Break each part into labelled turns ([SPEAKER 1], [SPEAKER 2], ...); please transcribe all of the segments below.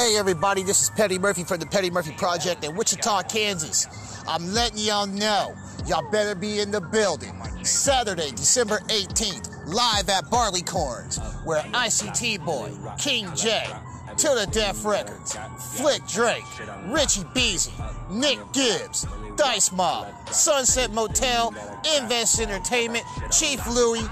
[SPEAKER 1] Hey everybody, this is Petty Murphy from the Petty Murphy Project in Wichita, Kansas. I'm letting y'all know, y'all better be in the building. Saturday, December 18th, live at Barleycorns, where ICT Boy, King J, To the Death Records, Flick Drake, Richie Beezy, Nick Gibbs, Dice Mob, Sunset Motel, Invest Entertainment, Chief Louie,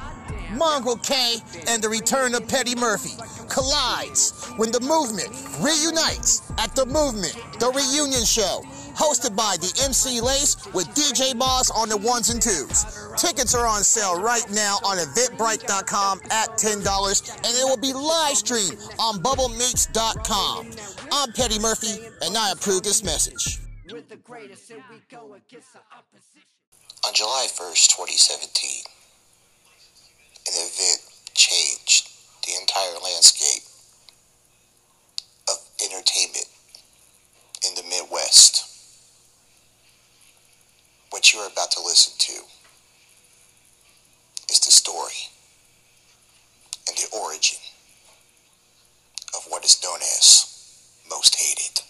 [SPEAKER 1] Mongrel K, and the return of Petty Murphy collides when the movement reunites at the movement, the reunion show, hosted by the MC Lace with DJ Boss on the ones and twos. Tickets are on sale right now on eventbrite.com at $10, and it will be live streamed on bubblemeats.com. I'm Petty Murphy, and I approve this message.
[SPEAKER 2] On July 1st, 2017, an event changed the entire landscape of entertainment in the Midwest. What you're about to listen to is the story and the origin of what is known as Most Hated.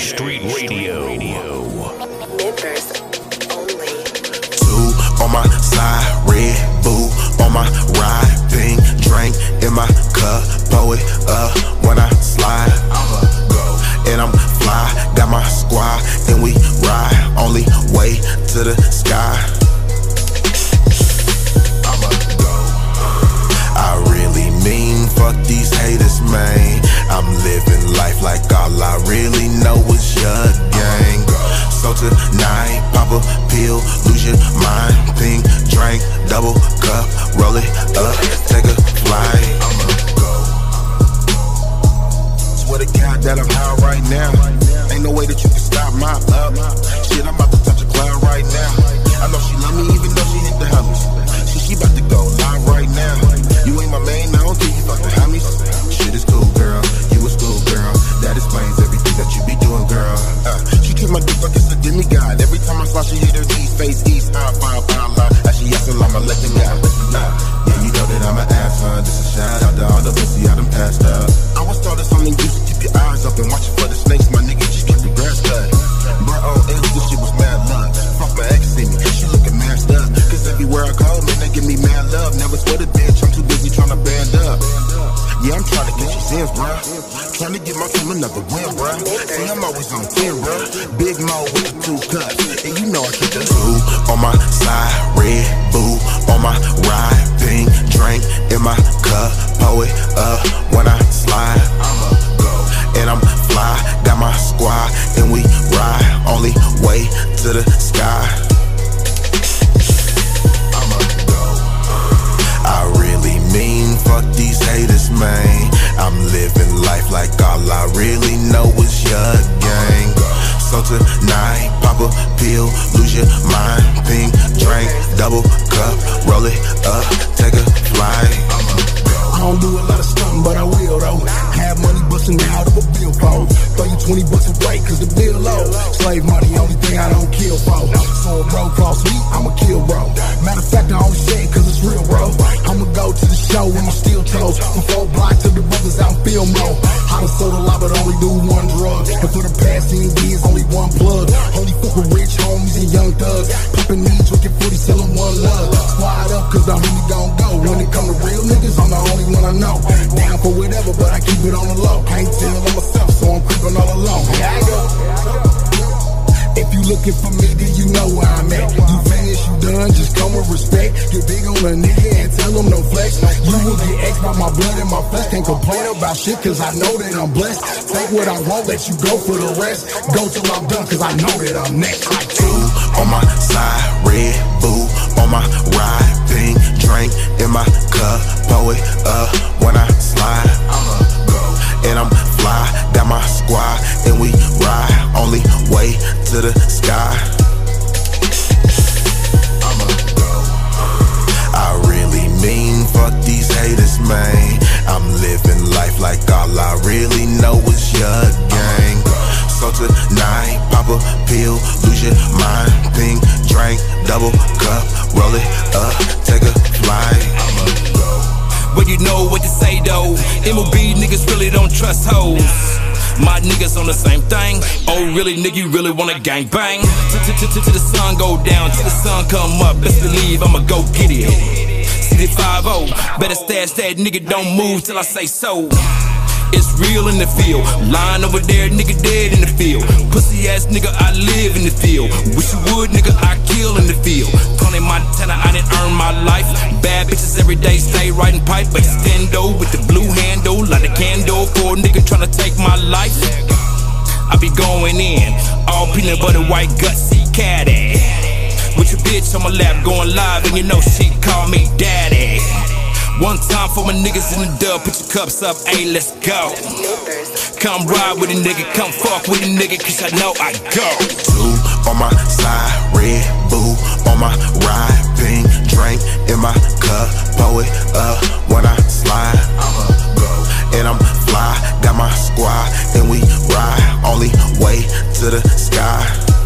[SPEAKER 3] Street Radio.
[SPEAKER 4] Members only.
[SPEAKER 5] Two on my side, Red Bull on my ride, pink drink in my cup, blow it up when I slide. I'ma go and I'm fly, got my squad and we ride, only way to the sky. Fuck these haters, man. I'm living life like all I really know is your gang. So tonight, pop a pill, lose your mind, pink drink, double cup, roll it up, take a flight. I'ma go. Swear to God that I'm high right now. Ain't no way that you can stop my up. Shit, I'm about to touch a cloud right now. I know she love me even though she hit the homies. She, she about to go live right now. You ain't my main, don't you fuck the homies. Shit is cool, girl. You a school girl. That explains everything that you be doing, girl. Uh, she treat my dick like it's a demigod. Every time I slide, she hit her knees, face east, I find pound line. As she yes, I'm a let guy. Uh, yeah, you know that I'm an ass, huh? This a shout out to all the pussy I done passed up. I was that something should keep your eyes up and watch it for the snakes, my nigga. Just keep your grass cut. Bro, oh, else this shit was mad luck. Fuck my ex see me, she. Cause everywhere I go, man, they give me mad love. Never sweat a bitch, I'm too busy trying to band up. Yeah, I'm trying to get you sins, bruh. Trying to get my team another win, bruh. See, I'm always on 10, bruh. Big Mo with the two cuts. And you know I keep the two on my side, Red Bull on my ride, pink drink in my cup, pour it up when I slide. I'ma go and I'm fly, got my squad and we ride, only way to the sky. Fuck these haters, man. I'm living life like all I really know is your gang. So tonight, pop a pill, lose your mind, pink drink, double cup, roll it up, take a flight.
[SPEAKER 6] I don't do a lot of stunting, but I will though. Have money busting out of a billfold. Throw you 20 bucks a break, cause the bill low. Slave money, only thing I don't kill for. So a bro cross me, I'ma kill bro. Matter of fact, I only say it cause it's real, bro. I'ma go to the show with my steel toes. From four block to the brothers out in Fillmo. I done sold a lot, but only do one drug. And for the past 10 years, only one plug. Only fuck with rich homies and young thugs. Popping these, drinking 40, selling one love. Squad up, cause the homie gon' go. When it come to real niggas, I'm the only one I know. Down for whatever, but I keep it on the low. Can't tell on myself, so I'm creeping all alone. Here I go. If you looking for me, then you know where I'm at. You finished, you done, just come with respect. Get big on a nigga and tell him no flex. You will get X by my blood and my flesh. Can't complain about shit cause I know that I'm blessed. Take what I want, let you go for the rest. Go till I'm done cause I know that I'm next. I
[SPEAKER 5] Two on my side, red boo on my ride, pink drink in my cup, pour it up when I slide. I'ma go and I'm fly, got my squad and we ride, only way to the sky. I'ma go. I really mean fuck these haters, man. I'm living life like all I really know is your gang. So tonight, pop a pill, lose your mind, pink drink, double cup, roll it up, take a flight.
[SPEAKER 7] But you know what to say though. MLB niggas really don't trust hoes. My niggas on the same thing. Oh, really, nigga, you really wanna gang bang? Till the sun go down, till the sun come up. Best believe I'ma go get it. City 5 better stash that nigga, don't move till I say so. It's real in the field. Lying over there, nigga dead in the field. Pussy ass nigga, I live in the field. Wish you would, nigga, I kill in the field. Tony Montana, I didn't earn my life. Bad bitches every day, stay riding pipe. But extendo with the blue handle, like a candle for a nigga tryna take my life. I be going in, all peanut butter, white gutsy caddy. With your bitch on my lap, going live, and you know she call me daddy. One time for my niggas in the dub, put your cups up, hey, let's go. Come ride with a nigga, come fuck with a nigga, cause I know I go.
[SPEAKER 5] Two on my side, red boo on my ride, pink drink in my cup, pour it up when I slide. I'ma go and I'm fly, got my squad and we ride, only way to the sky.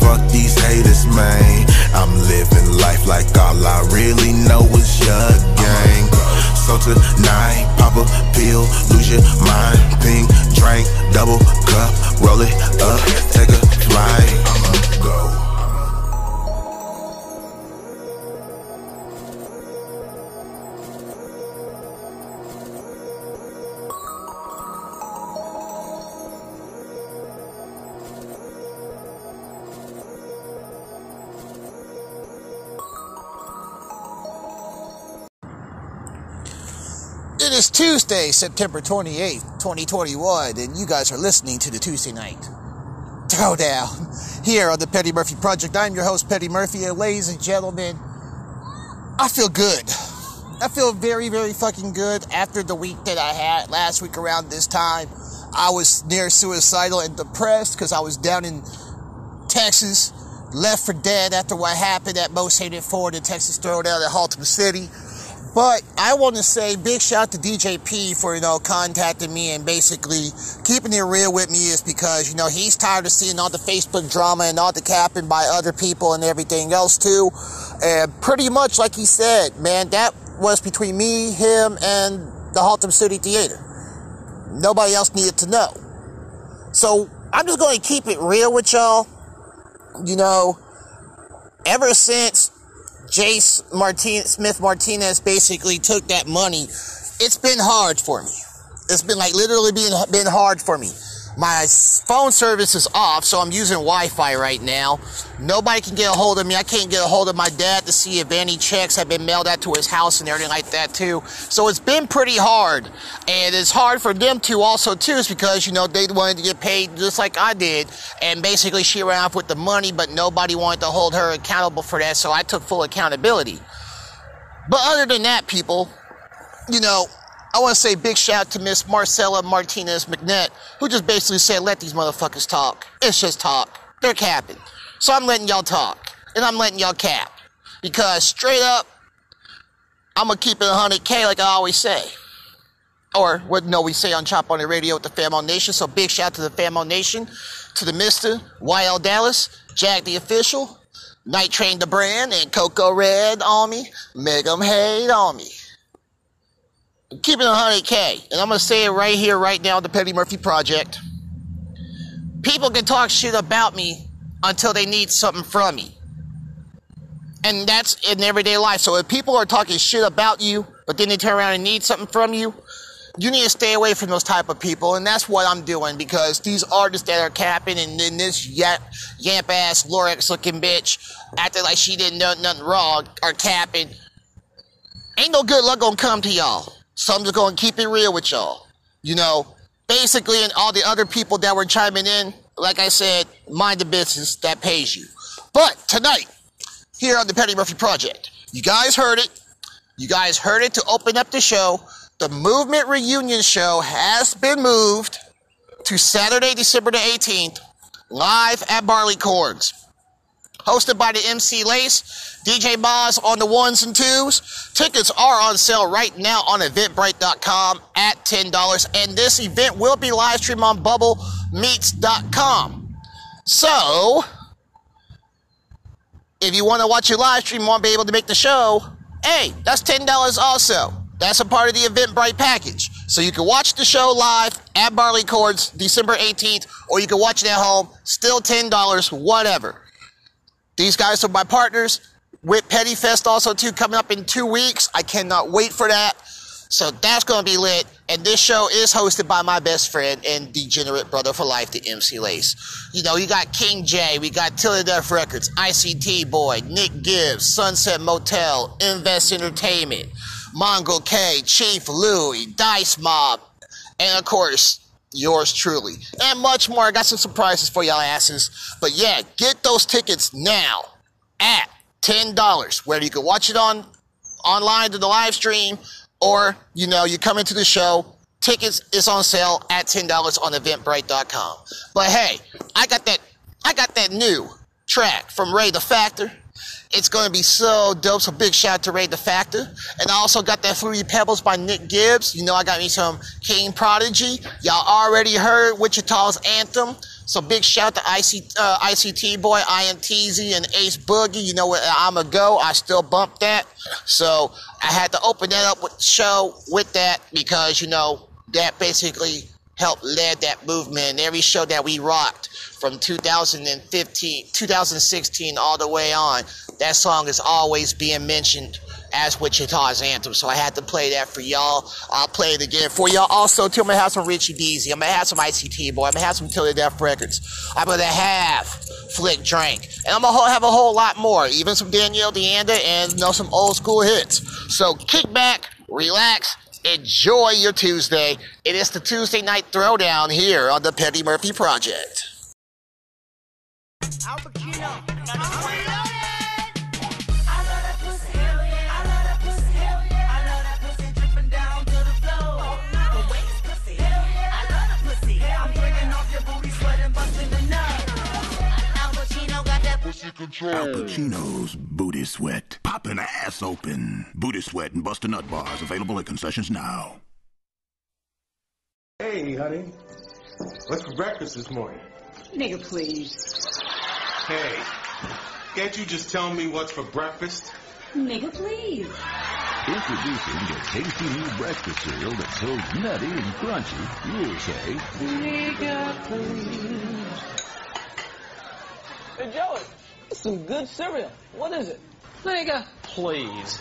[SPEAKER 5] Fuck these haters, man. I'm living life like all I really know is your gang. So tonight, pop a pill, lose your mind, pink drink, double cup, roll it up, take a flight. I'ma go.
[SPEAKER 1] It is Tuesday, September 28th, 2021, and you guys are listening to the Tuesday Night Throwdown here on the Petty Murphy Project. I'm your host, Petty Murphy, and ladies and gentlemen, I feel good. I feel very, very fucking good after the week that I had last week around this time. I was near suicidal and depressed because I was down in Texas, left for dead after what happened at Most Hated Ford in Texas Throwdown at Haltom City. But I want to say big shout out to DJP for, you know, contacting me and basically keeping it real with me is because, you know, he's tired of seeing all the Facebook drama and all the capping by other people and everything else too. And pretty much like he said, man, that was between me, him, and the Haltom City Theater. Nobody else needed to know. So I'm just going to keep it real with y'all. You know, ever since Jace Martin Smith Martinez basically took that money, it's been hard for me. It's been like literally being been hard for me. My phone service is off, so I'm using Wi-Fi right now. Nobody can get a hold of me. I can't get a hold of my dad to see if any checks have been mailed out to his house and everything like that too. So it's been pretty hard, and it's hard for them too also too, is because you know they wanted to get paid just like I did, and basically she ran off with the money, but nobody wanted to hold her accountable for that. So I took full accountability. But other than that, people, you know, I want to say big shout out to Miss Marcella Martinez McNett, who just basically said, let these motherfuckers talk. It's just talk. They're capping. So I'm letting y'all talk. And I'm letting y'all cap. Because straight up, I'm going to keep it 100K like I always say. Or what no we say on Chop on the Radio with the Famo Nation. So big shout out to the Famo Nation, to the Mister, YL Dallas, Jack the Official, Night Train the Brand, and Coco Red on me. Make hate on me keep it 100K. And I'm going to say it right here, right now, the Petty Murphy Project. People can talk shit about me until they need something from me. And that's in everyday life. So if people are talking shit about you, but then they turn around and need something from you, you need to stay away from those type of people, and that's what I'm doing because these artists that are capping and then this yap, yamp ass Lorex looking bitch acting like she didn't know nothing wrong are capping. Ain't no good luck gonna come to y'all. So I'm just gonna keep it real with y'all. You know, basically, and all the other people that were chiming in, like I said, mind the business that pays you. But tonight, here on the Petty Murphy Project, you guys heard it. You guys heard it to open up the show. The Movement Reunion Show has been moved to Saturday, December the 18th, live at Barleycorns. Hosted by the MC Lace, DJ Boz on the ones and twos. Tickets are on sale right now on Eventbrite.com at $10, and this event will be live streamed on BubbleMeets.com. So, if you want to watch your live stream and won't be able to make the show, hey, that's $10 also. That's a part of the Eventbrite package. So you can watch the show live at Barleycorns December 18th, or you can watch it at home, still $10, whatever. These guys are my partners with Petty Fest also too coming up in two weeks. I cannot wait for that. So that's to be lit. And this show is hosted by my best friend and degenerate brother for life, the MC Lace. You know, you got King J, we got Till the Death Records, ICT Boy, Nick Gibbs, Sunset Motel, Invest Entertainment, Mongo K, Chief Louie, Dice Mob, and of course, yours truly. And much more. I got some surprises for y'all asses. But yeah, get those tickets now at $10, where you can watch it on online to the live stream or you know you come into the show tickets is on sale at $10 on eventbrite.com but hey i got that i got that new track from ray the factor it's going to be so dope so big shout out to ray the factor and i also got that fruity pebbles by nick gibbs you know i got me some king prodigy y'all already heard wichita's anthem so big shout to IC, uh, ICT boy, INTZ, and Ace Boogie. You know where I'm a go. I still bump that. So I had to open that up with show with that because, you know, that basically helped lead that movement. Every show that we rocked from 2015, 2016 all the way on, that song is always being mentioned as Wichita's anthem. So I had to play that for y'all. I'll play it again for y'all. Also, too, I'm gonna have some Richie Beezy. I'm gonna have some ICT Boy. I'm gonna have some Till Death Records. I'm gonna have Flick Drink. And I'm gonna have a whole lot more. Even some Danielle Deanda and you know some old school hits. So kick back, relax, enjoy your Tuesday. It is the Tuesday night throwdown here on the Petty Murphy Project.
[SPEAKER 6] Al Pacino's Booty Sweat. Popping ass open. Booty Sweat and Buster Nut Bars available at concessions now.
[SPEAKER 8] Hey, honey. What's for breakfast this morning?
[SPEAKER 9] Nigga, please.
[SPEAKER 8] Hey, can't you just tell me what's for breakfast?
[SPEAKER 9] Nigga, please.
[SPEAKER 10] Introducing the tasty new breakfast cereal that's so nutty and crunchy, you'll say,
[SPEAKER 9] Nigga, please.
[SPEAKER 11] Hey, Joey, it's some good cereal. What is it?
[SPEAKER 9] Nigga.
[SPEAKER 11] Please.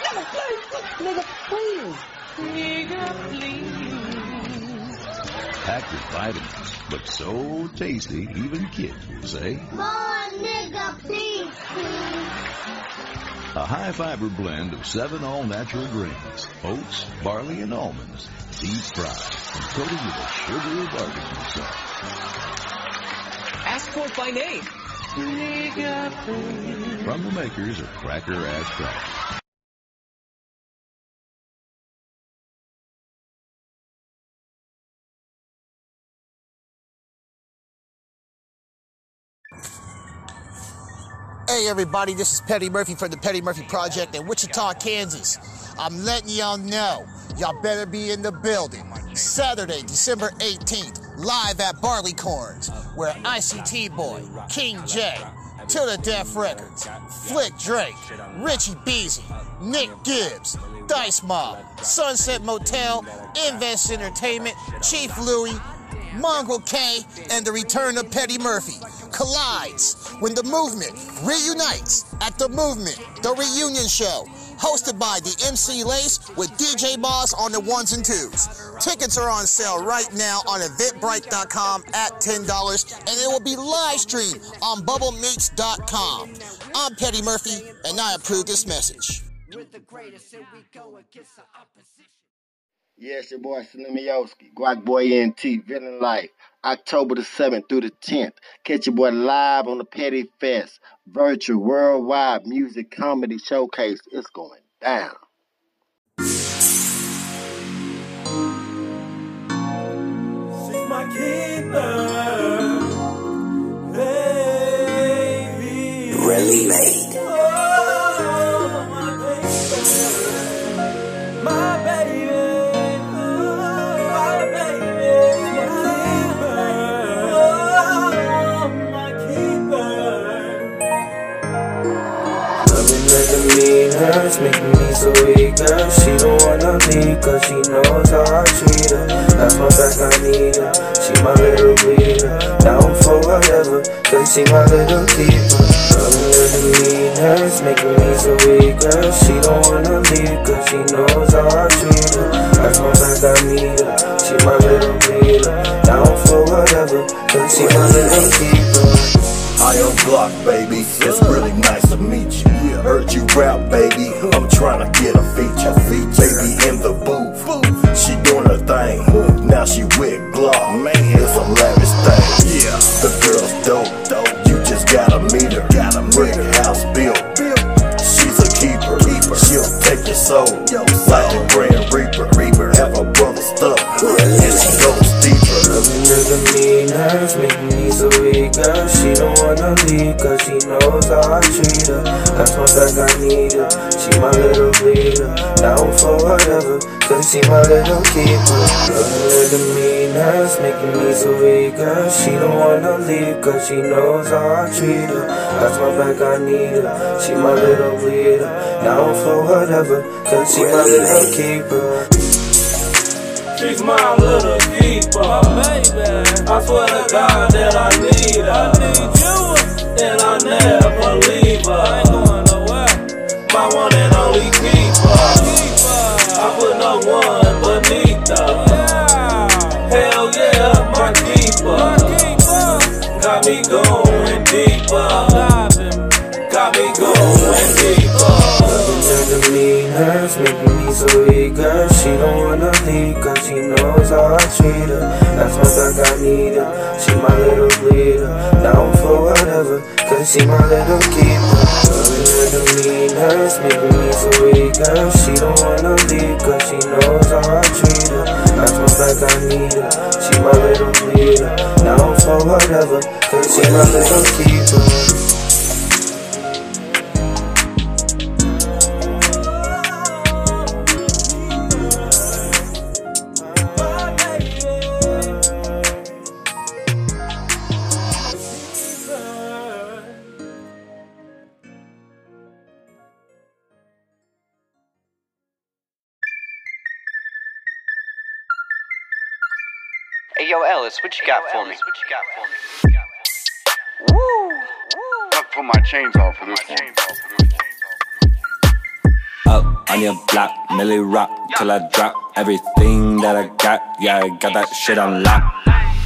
[SPEAKER 9] Nigga, please. Nigga, please. Nigga, please.
[SPEAKER 10] packed with vitamins, but so tasty, even kids will say,
[SPEAKER 12] More nigga, please, please.
[SPEAKER 10] a high fiber blend of seven all natural grains, oats, barley, and almonds, deep fried and coated with a sugary barbecue sauce.
[SPEAKER 11] Ask for by name.
[SPEAKER 10] From the makers of Cracker Ass Crackers.
[SPEAKER 1] Hey everybody, this is Petty Murphy from the Petty Murphy Project in Wichita, Kansas. I'm letting y'all know, y'all better be in the building. Saturday, December 18th, live at Barleycorns, where ICT Boy, King J, Till the Death Records, Flick Drake, Richie Beezy, Nick Gibbs, Dice Mob, Sunset Motel, Invest Entertainment, Chief Louie, Mongrel K, and the return of Petty Murphy collides when the movement reunites at the movement, the reunion show, hosted by the MC Lace with DJ Boss on the ones and twos. Tickets are on sale right now on eventbrite.com at $10, and it will be live streamed on bubblemeats.com. I'm Petty Murphy, and I approve this message.
[SPEAKER 13] Yes, your boy Slimioski, Guac Boy NT, Villain Life, October the 7th through the 10th. Catch your boy live on the Petty Fest, virtual worldwide music comedy showcase. It's going down.
[SPEAKER 14] She's my keeper, baby.
[SPEAKER 15] Really late.
[SPEAKER 16] She don't wanna leave, cause she knows how I treat her. That's my back, I need her. She my little bleeder. Down for whatever, cause she my little keeper. Loving demeanor, making me so eager. She don't wanna leave, cause she knows how I treat her. That's my back, I need her. She my little bleeder. Down for whatever, cause she my little keeper.
[SPEAKER 17] I am Glock, baby. It's really nice to meet you. Heard you rap, baby. I'm trying to get a feature. Baby in the booth. She doing her thing. Now she with Glock. Man, it's a lavish thing. Yeah, the girl's dope. You just gotta meet her. Gotta Brick house built. She's a keeper. She'll take your soul. Like the Grand Reaper. Reaper. Have a brother stuck. And she goes deeper.
[SPEAKER 16] Loving her demeanor, making me leave, cause she knows how I treat her. That's my back, I need her. She my little bleeder. Down for whatever, cause she my little keeper. Loving her demeanor, making me so eager. She don't wanna leave, cause she knows how I treat her. That's my back, I need her. She my little bleeder. Down for whatever, cause she my little keeper.
[SPEAKER 14] She's my little keeper, my baby. I swear to God that I need her. I need you, and I never leave her. I ain't going nowhere. My one and only keeper. I put no one beneath her. Hell yeah, my keeper. Got me going deeper. Got me going deeper.
[SPEAKER 16] Loving her demeanor, making me so eager. She don't wanna leave, cause she knows how I treat her. That's my back, I need her. She my little bleeder. Down for whatever, cause she my little keeper. Loving her demeanor, making me so eager. She don't wanna leave, cause she knows how I treat her. That's my back, I need her. She my little bleeder. Down for whatever, cause she my little keeper.
[SPEAKER 18] Hey what you got for me? What you got for me?
[SPEAKER 19] I put my chains off for this one.
[SPEAKER 20] Up on your block, Milly rock till I drop everything that I got. Yeah, I got that shit on lock.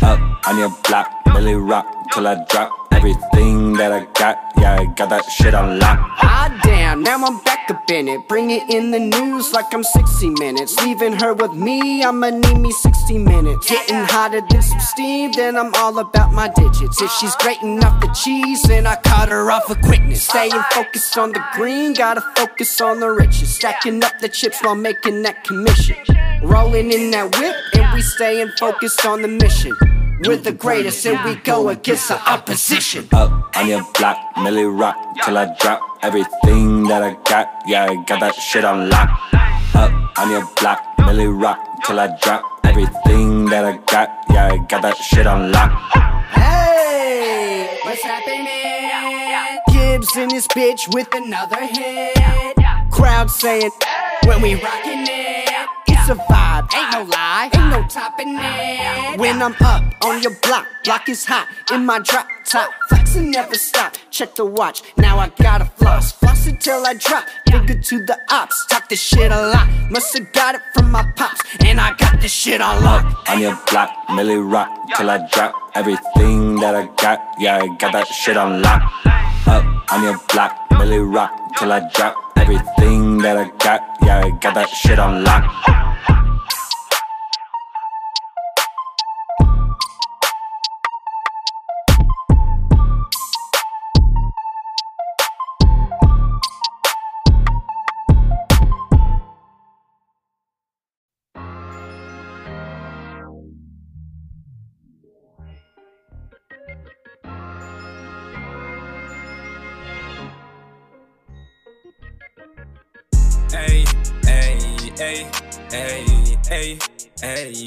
[SPEAKER 20] Up on your block, Milly rock till I drop everything that I got. Yeah, I got that shit on lock.
[SPEAKER 21] Ah, damn, now I'm back up in it. Bring it in the news like I'm 60 minutes. Leaving her with me, I'ma need me 60 minutes. Getting hotter than some steam, then I'm all about my digits. If she's grating off the cheese, then I cut her off with quickness. Staying focused on the green, gotta focus on the riches. Stacking up the chips while making that commission. Rolling in that whip, and we staying focused on the mission. We're the greatest, and we go against the opposition.
[SPEAKER 20] Up on your block, Milly rock till I drop everything that I got. Yeah, I got that shit on lock. Up on your block, Milly rock till I drop everything that I got. Yeah, I got that shit on lock.
[SPEAKER 21] Hey, what's happening? Gibbs in this bitch with another hit. Crowd saying when we rockin' it. It's a vibe, ain't no lie, ain't topping it. When I'm up on your block, block is hot in my drop top. Flexing never stop. Check the watch, now I gotta floss. Floss it till I drop. Figure to the ops, talk this shit a lot. Musta got it from my pops, and I got this shit on lock.
[SPEAKER 20] On your block, Milly rock till I drop everything that I got. Yeah, I got that shit on lock. Up on your block, Milly rock till I drop everything that I got. Yeah, I got that shit on lock.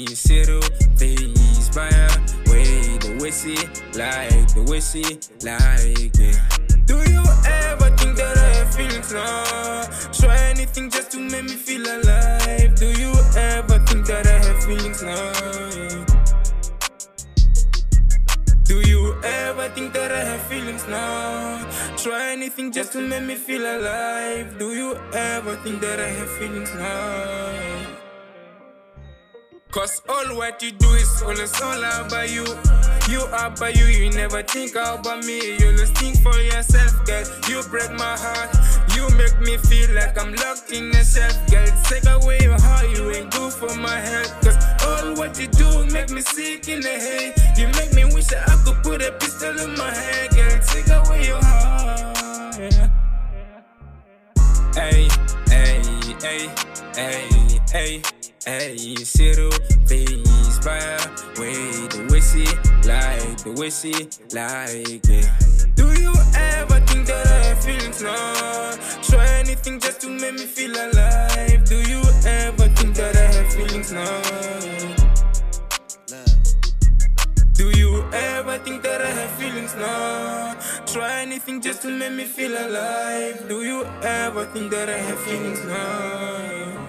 [SPEAKER 22] Ciro, please buy way the whiskey, like the whiskey, like it. Do you ever think that I have feelings now? Try anything just to make me feel alive. Do you ever think that I have feelings now? Do you ever think that I have feelings now? Try anything just to make me feel alive. Do you ever think that I have feelings now? Cause all what you do is always all about you. You are by you, you never think about me. You just think for yourself, girl. You break my heart. You make me feel like I'm locked in a self, girl. Take away your heart, you ain't good for my health. Cause all what you do make me sick in the head. You make me wish that I could put a pistol in my head, girl. Take away your heart. yeah. Hey, hey, hey, hey, hey, hey, Ciro, please buy way the whiskey, like the whiskey, like it. Do you ever think that I have feelings now? Try anything just to make me feel alive. Do you ever think that I have feelings now? Do you ever think that I have feelings now? Try anything just to make me feel alive. Do you ever think that I have feelings now?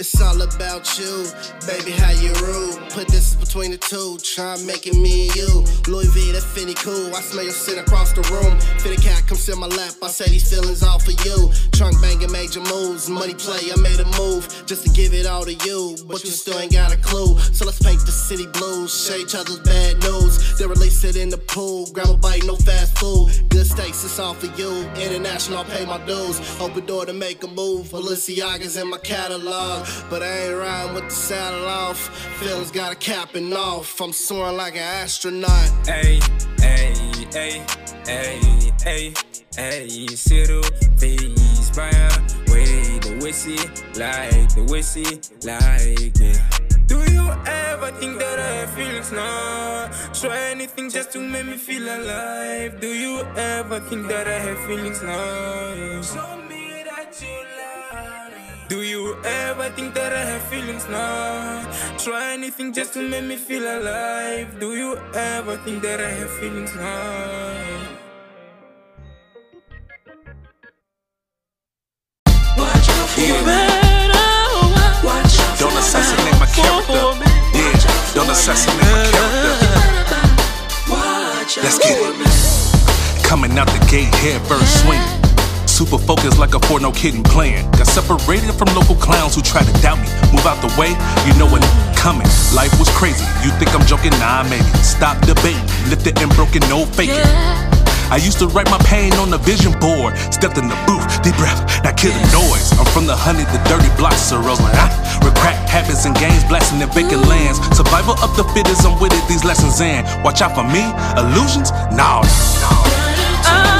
[SPEAKER 23] It's all about you, baby. How you rule? Put this between the two, try it me and you. Louis V, that Finny cool. I smell your scent across the room. Finny cat comes in my lap. I say these feelings all for you. Trunk banging major moves, money play. I made a move just to give it all to you, but you still ain't got a clue. So let's paint the city blues, share each other's bad news. Then release it in the pool. Grab a bite, no fast food. Good steaks, it's all for you. International, I pay my dues. Open door to make a move. Balenciaga's in my catalog. But I ain't riding with the saddle off. Feelings got a capping off. I'm soaring like an astronaut.
[SPEAKER 22] Hey, hey, hey, hey, hey, hey, Ciro, please buy way the whiskey, like the whiskey, like it. Do you ever think that I have feelings now? Try anything just to make me feel alive. Do you ever think that I have feelings now? Do you ever think that I have feelings now? Try anything just to make me feel alive. Do you ever think that I have feelings now? Watch your feel better.
[SPEAKER 24] Don't assassinate my character. Yeah, don't assassinate my character. Let's get it. Coming out the gate, head first swing. Super focused like a four, no kidding plan. Got separated from local clowns who try to doubt me. Move out the way, you know when coming. Life was crazy. You think I'm joking? Nah, maybe. Stop debating. Lifted and broken, no faking. I used to write my pain on the vision board. Stepped in the booth, deep breath, now kill the noise. I'm from the honey, the dirty blocks, so rolling. Ah, crack habits and games, blasting in vacant lands. Survival of the fittest, I'm with it, these lessons in. Watch out for me, illusions? Nah.
[SPEAKER 25] No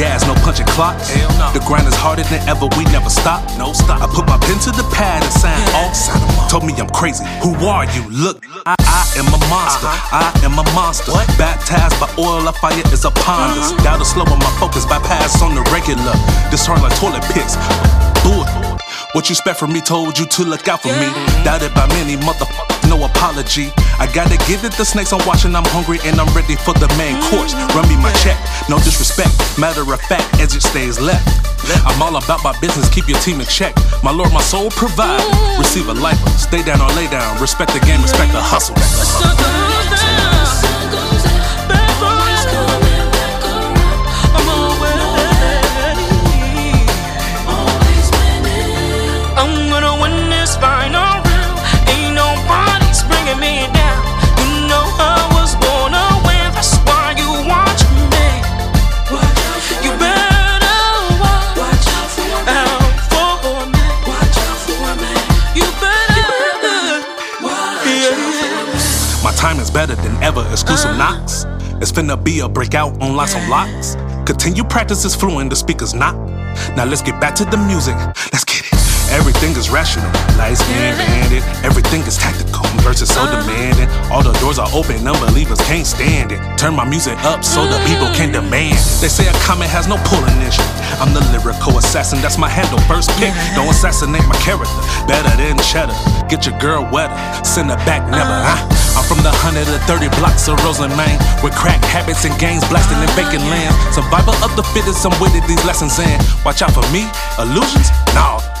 [SPEAKER 24] gas, no punching clocks. Hell no. The grind is harder than ever, we never stop. No stop. I put my pen to the pad and sign off. Told me I'm crazy. Who are you? Look, I, I, am a monster. Uh-huh. I am a monster. What? Baptized by oil of fire is upon us. Mm-hmm. Gotta slow on my focus, bypass on the regular. This hard like toilet picks. Bull. What you expect from me told you to look out for me. Doubted by many, motherfuckers, no apology. I gotta give it the snakes I'm watching, I'm hungry and I'm ready for the main mm. course. Run me my check, no disrespect. Matter of fact, as it stays left. I'm all about my business, keep your team in check. My lord, my soul provide. Mm. Receive a life, stay down or lay down. Respect the game, respect the hustle. Ever. Exclusive uh-huh. knocks. It's finna be a breakout on lots of locks. Continue practice is fluent, the speakers not. Now let's get back to the music. Let's get it. Everything is rational. Lights being banded. Everything is tactical. Verses so uh-huh. demanding. All the doors are open. Unbelievers can't stand it. Turn my music up so the people can mm. demand. it. They say a comment has no pulling issue. I'm the lyrical assassin. That's my handle. First pick. Don't assassinate my character. Better than cheddar. Get your girl wetter. Send her back never. Uh-huh. Huh? From the 130 blocks of Roseland, Maine, with crack habits and gangs blasting in vacant land. Survival of the fittest, I'm with it, these lessons in. Watch out for me, illusions? No.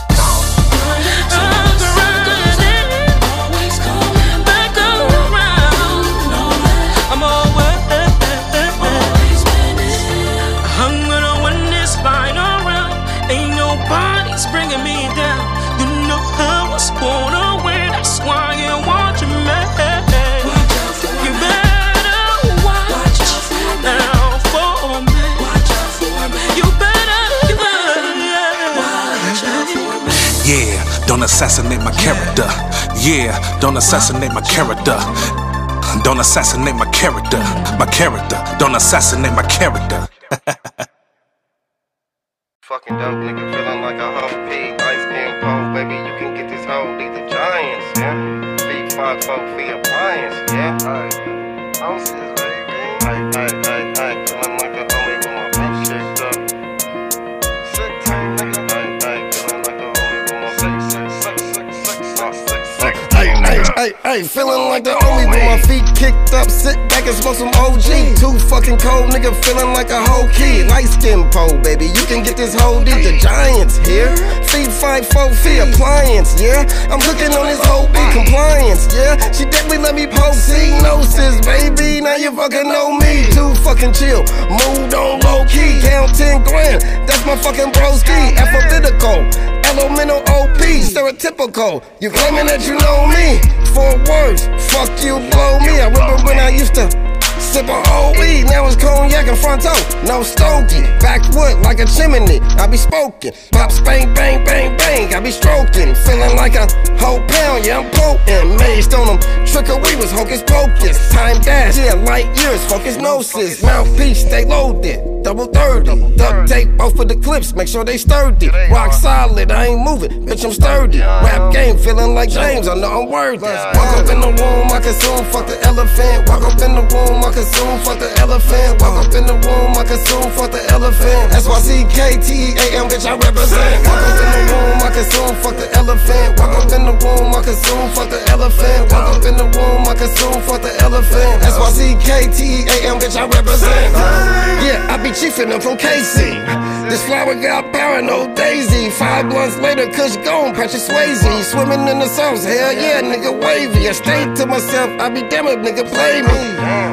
[SPEAKER 24] Don't assassinate my character. Yeah, don't assassinate my character. Don't assassinate my character. My character. Don't assassinate my character.
[SPEAKER 26] Fucking dope nigga feeling like a pig. Ice skin cold, baby, you can get this hoe. These the giants, yeah. Feet five four feet appliance, yeah.
[SPEAKER 27] Hey, feeling like the only with my feet kicked up, sit back and smoke some OG. Too fucking cold, nigga, feeling like a whole kid. Light skin pole, baby, you can get this whole deep. The Giants here, feet five, four feet appliance, yeah. I'm looking on this whole big compliance, yeah. She definitely let me poke Gnosis, baby. Now you fucking know me. Too fucking chill, moved on low key. Count 10 grand, that's my fucking broski. Alphabetical. Elemental OP, stereotypical. You claiming that you know me? Four words, fuck you, blow me. I remember when I used to sip on OE. Now it's cognac and fronto, no stogie. Backwood like a chimney, I be spoken. Pop, bang, bang, bang, bang. I be stroking, feeling like a whole pound. Yeah, I'm potent. Mazed on them, trickery was hocus pocus. Time dash, yeah, light years, focus gnosis. Mouthpiece, stay loaded. Double 30, duct tape both of the clips, make sure they sturdy. Rock solid, I ain't moving, bitch, I'm sturdy. Rap game, feeling like James, I know I'm worthy. Walk up in the room, I consume, fuck the elephant. Walk up in the room, I consume, fuck the elephant. Walk up in the room, I consume, fuck the elephant. S-Y-C-K-T-A-M, bitch, I represent. Walk up in the room, I consume, fuck the elephant. Walk up in the room, I consume, fuck the elephant. Walk up in the room, I consume, fuck the elephant. S-Y-C-K-T-A-M, bitch, I represent. Yeah, I be chiefin' them from KC. This flower got parano daisy. Five blunts later, Kush gone, Patrick Swayze. Swimming in the sauce, hell yeah, nigga wavy. I stay to myself, I be damn if nigga play me.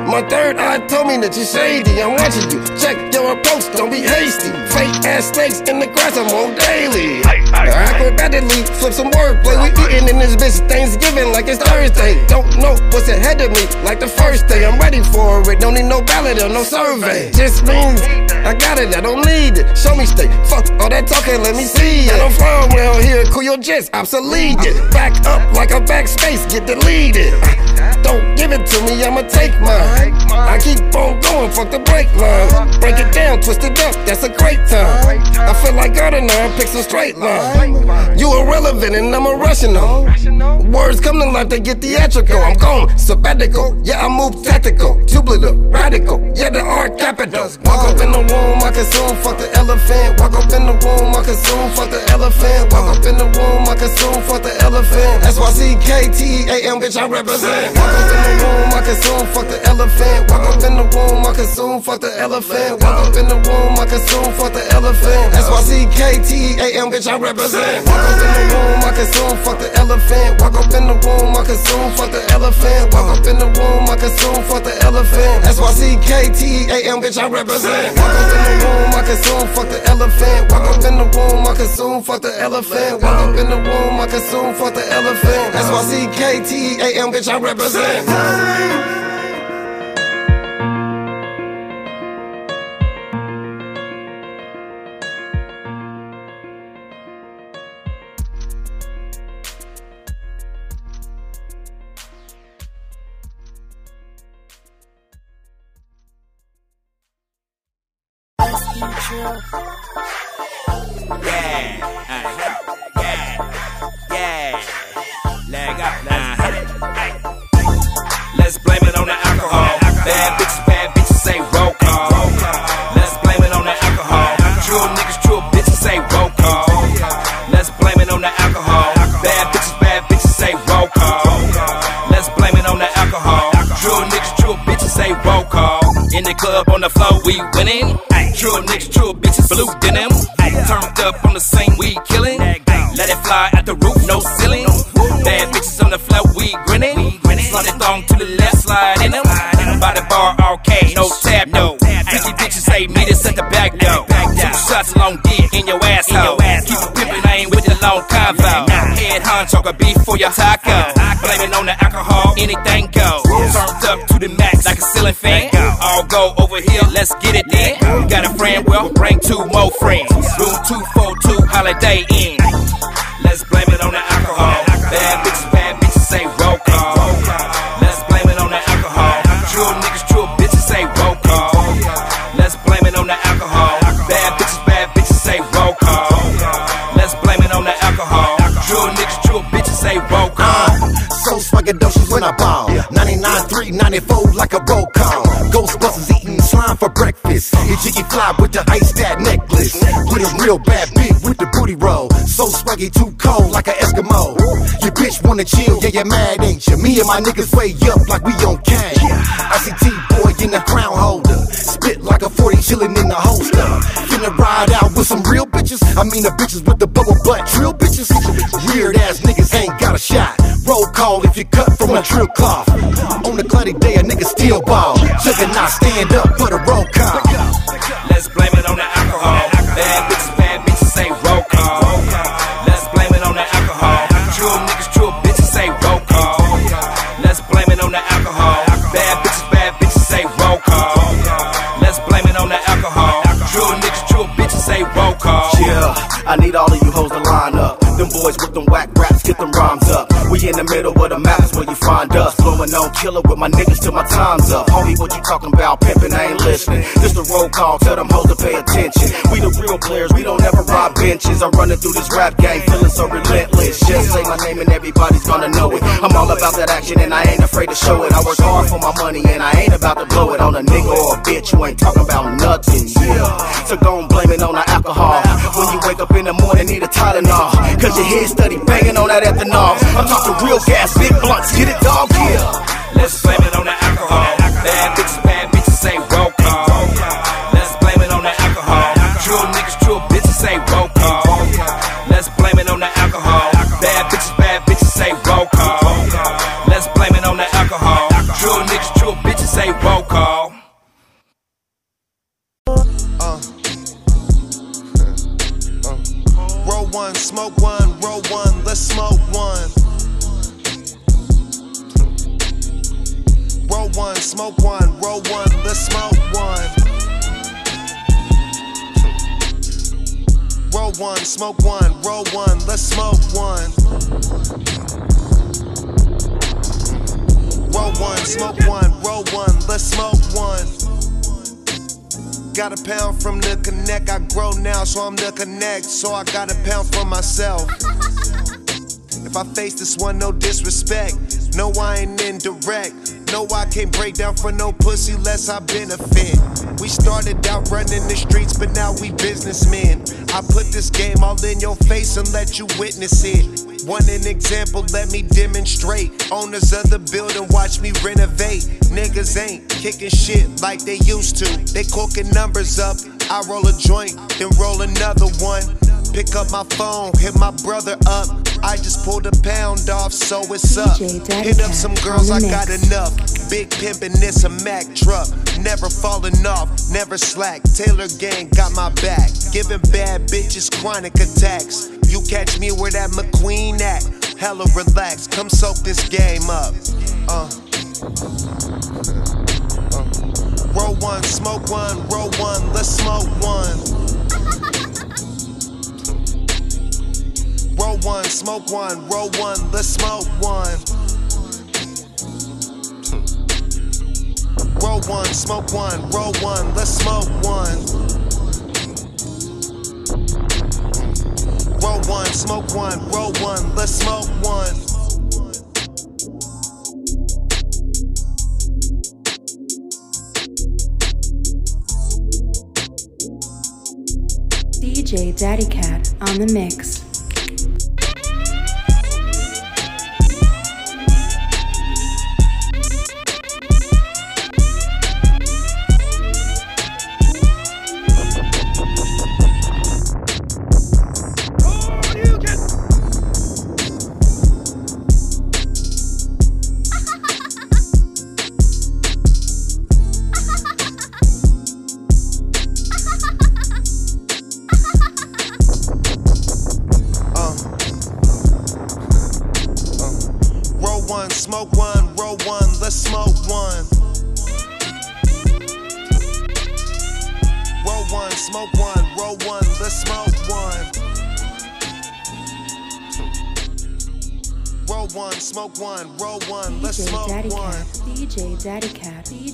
[SPEAKER 27] My third eye told me that you shady. I'm watching you, check your approach, don't be hasty. Fake ass snakes in the grass, I'm on daily. Acrobatically, flip some wordplay. We eating in this bitch Thanksgiving like it's Thursday. Don't know what's ahead of me, like the first day. I'm ready for it, don't need no ballot or no survey. Just means I got it, I don't need it. Show me stay. Fuck all that talking, let me see it. I don't fly around here, cool your jets, obsolete it. Back up like a backspace, get deleted. Don't give it to me, I'ma take mine. I keep on going, fuck the brake line. Break it down, twist it up, that's a great time. I feel like Gardner, pick some straight line. You irrelevant and I'm irrational. Words come to life, they get theatrical. I'm gone, sabbatical. Yeah, I move tactical, tubular, radical. Yeah, the art capital. Walk up in the room, I consume, fuck the elephant. Walk up in the room, I consume, fuck the elephant. Walk up in the room, I consume, fuck the elephant. S Y C K T A M, bitch, I represent. Walk up in the room, I consume, fuck the elephant. Walk up in the room, I consume, fuck the elephant. Walk up in the room, I consume, fuck the elephant. S Y C K T A M, bitch, I represent. Walk up in the room, I consume, fuck the elephant. Walk up in the room, I consume, fuck the elephant. Walk up in the room, I consume, fuck the elephant. S Y C K T A M, bitch, I represent. Walk up in the room, I consume, fuck the elephant. Walk up in the room, I consume, fuck the elephant. Walk up in the room, I consume, fuck the elephant. S Y C K T A M, bitch, I represent.
[SPEAKER 28] Yeah, Bad bitches, bad bitches say roll call. Let's blame it on the alcohol. True niggas, true bitches say roll call. Let's blame it on the alcohol. Bad bitches, bad bitches say roll call. Let's blame it on the alcohol. True niggas, true bitches say roll call. In the club on the floor, we winning. True niggas, true bitches, blue denim. Turned up on the scene, we killing. Let it fly at the roof, no ceiling. Bad bitches on the floor, we grinning. Slide it thong to the left, no tap, no. 50 bitches say meet us at the back door. Two shots long dick in your asshole. Keep it pimpin', I ain't with the long convo. Head honcho, got beef for your taco. Blame it on the alcohol, anything goes. Turned up to the max like a ceiling fan. All go over here, let's get it then. Got a friend, well, bring two more friends. Room 242, Holiday Inn. Let's blame it on the alcohol. Bad bitches,
[SPEAKER 27] So swaggadocious when I ball. 99, 3, 94 like a roll call. Ghostbusters eating slime for breakfast. Hit Jiggy fly with the ice that necklace. With a real bad big with the booty roll. So swaggy, too cold like an Eskimo. Your bitch wanna chill, yeah, you're mad, ain't you? Me and my niggas way up like we on cash. ICT boy in the crown holder. Spit like a 40 chillin' in the holster. Finna ride out with some real bitches. I mean the bitches with the bubble butt drill bitches. Weird ass niggas ain't got a shot. Roll call if you cut from a drill cloth. On the cloudy day, a nigga still ball. Juggernaut stand up for the roll call.
[SPEAKER 29] I need all of you hoes to line up. Them boys with them whack raps, get them rhymes up. We in the middle of the is where you find us. Blowing on killer with my niggas till my time's up. Homie, what you talking about? Pimpin', I ain't listening. This the roll call, tell them hoes to pay attention. We the real players, we don't ever rob benches. I'm running through this rap game, feeling so relentless. Just say my name and everybody's gonna know it. I'm all about that action and I ain't afraid to show it. I work hard for my money and I ain't about to blow it on a nigga or a bitch. You ain't talking about nothing, yeah. So gon' blame it on the alcohol. When you wake up in the morning, need a Tylenol. Cause your head steady banging on that ethanol. I'm talking real gas, big blunts, get it, dog, yeah.
[SPEAKER 28] Let's blame it on the alcohol. Bad bitches, bad bitches say roll call. Let's blame it on the alcohol. True niggas, true bitches say roll call. Let's blame it on the alcohol. Bad bitches, bad bitches say roll call. Let's blame it on the alcohol. True niggas, true bitches say roll uh. call. Uh.
[SPEAKER 30] Roll one, smoke one, roll one, let's smoke one, smoke one, roll one, let's smoke one. Roll one, smoke one, roll one, let's smoke one.
[SPEAKER 31] Roll one, smoke one, roll one, let's smoke one. Got a pound from the connect, I grow now, so I'm the connect, so I got a pound for myself. If I face this one, no disrespect. No, I ain't indirect. No, I can't break down for no pussy less I benefit. We started out running the streets, but now we businessmen. I put this game all in your face and let you witness it. One an example, let me demonstrate. Owners of the building watch me renovate. Niggas ain't kicking shit like they used to. They cooking numbers up. I roll a joint, then roll another one. Pick up my phone, hit my brother up. I just pulled a pound off, so it's up. Hit up some girls, I got enough. Big pimpin', this a Mack truck. Never falling off, never slack. Taylor gang got my back. Giving bad bitches chronic attacks. You catch me where that McQueen at. Hella relax, come soak this game up. Uh. uh. Roll one, smoke one, roll one, let's smoke one. Roll one, smoke one, roll one, let's smoke one. Roll one, smoke one, roll one, let's smoke one. Roll one, smoke one, roll one, let's smoke one.
[SPEAKER 32] DJ Daddy Cat on the mix.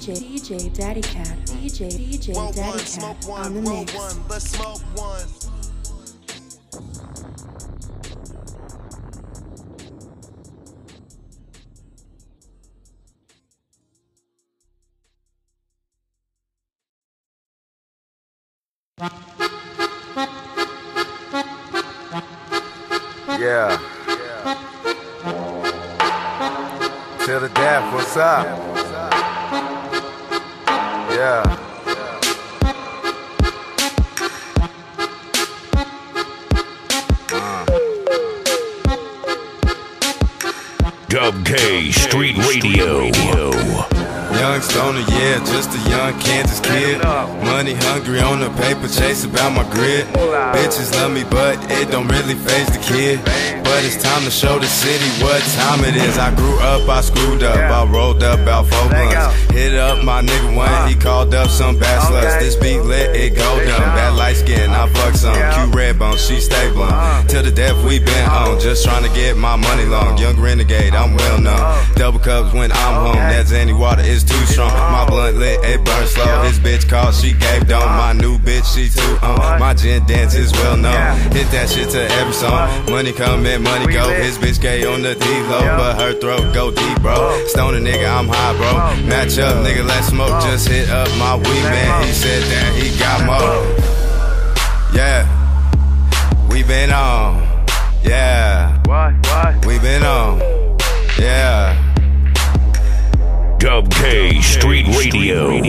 [SPEAKER 32] DJ DJ Daddy Cat, DJ DJ Daddy Cat on the mix.
[SPEAKER 31] let's smoke
[SPEAKER 33] time it is. I grew up, I screwed up, I rolled up about four blunts. Hit up my nigga one, he called up some bad sluts. This beat lit, it go dumb. Bad light skin, I fuck some. Q red bone, she stay blunt. Till the death we been on, just trying to get my money long. Young renegade, I'm well known. Double cups when I'm home, that Zanny water is too strong. My blunt lit, it burn slow. His bitch called, she gave dome. My new bitch, she too uh-huh. on. My gin dance is well known. Hit that shit to every song. Money come in, money go. His bitch gay on the D-low, but her throat go deep, bro. Stoner nigga, I'm high, bro. Match up, nigga, let's smoke. Just hit up my weed man. He said that he got more. Yeah, we been on. Yeah, what, what? We been on. Yeah.
[SPEAKER 34] Dub K Street Radio.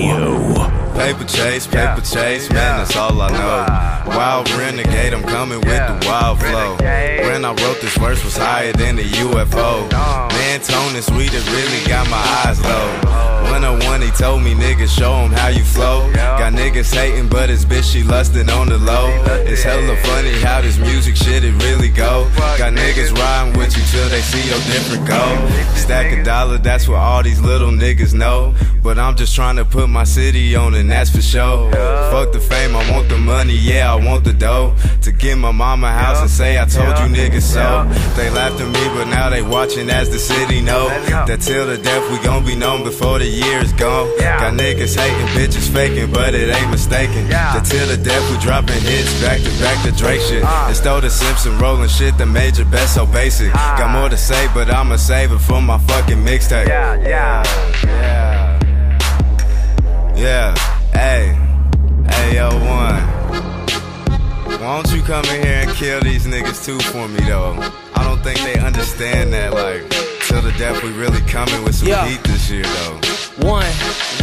[SPEAKER 33] Paper chase, paper chase, man, that's all I know. Wild renegade, I'm coming with the wild flow. When I wrote this verse was higher than the UFO. Man, Tone is sweet, it really got my eyes low. 101, he told me, niggas, show him how you flow. Got niggas hating, but his bitch, she lustin' on the low. It's hella funny how this music shit, it really go. Got niggas riding with you till they see your different goal. Stack a dollar, that's what all these little niggas know. But I'm just trying to put my city on the that's for sure. Fuck the fame, I want the money, yeah, I want the dough. To get my mama house and say I told you niggas so. They laughed at me, but now they watching as the city know. That till the death we gon' be known before the year's gone. Got niggas hating, bitches faking, but it ain't mistaken. That till the death we dropping hits back to back to Drake shit. Uh. And stole the Simpson rolling shit, the major best so basic. Uh. Got more to say, but I'ma save it for my fucking mixtape. Yeah, yeah, yeah. Yeah, hey, hey, yo, one. Why don't you come in here and kill these niggas too for me though? I don't think they understand that. Like, till the death, we really coming with some
[SPEAKER 28] Yeah.
[SPEAKER 33] heat this year though.
[SPEAKER 28] One,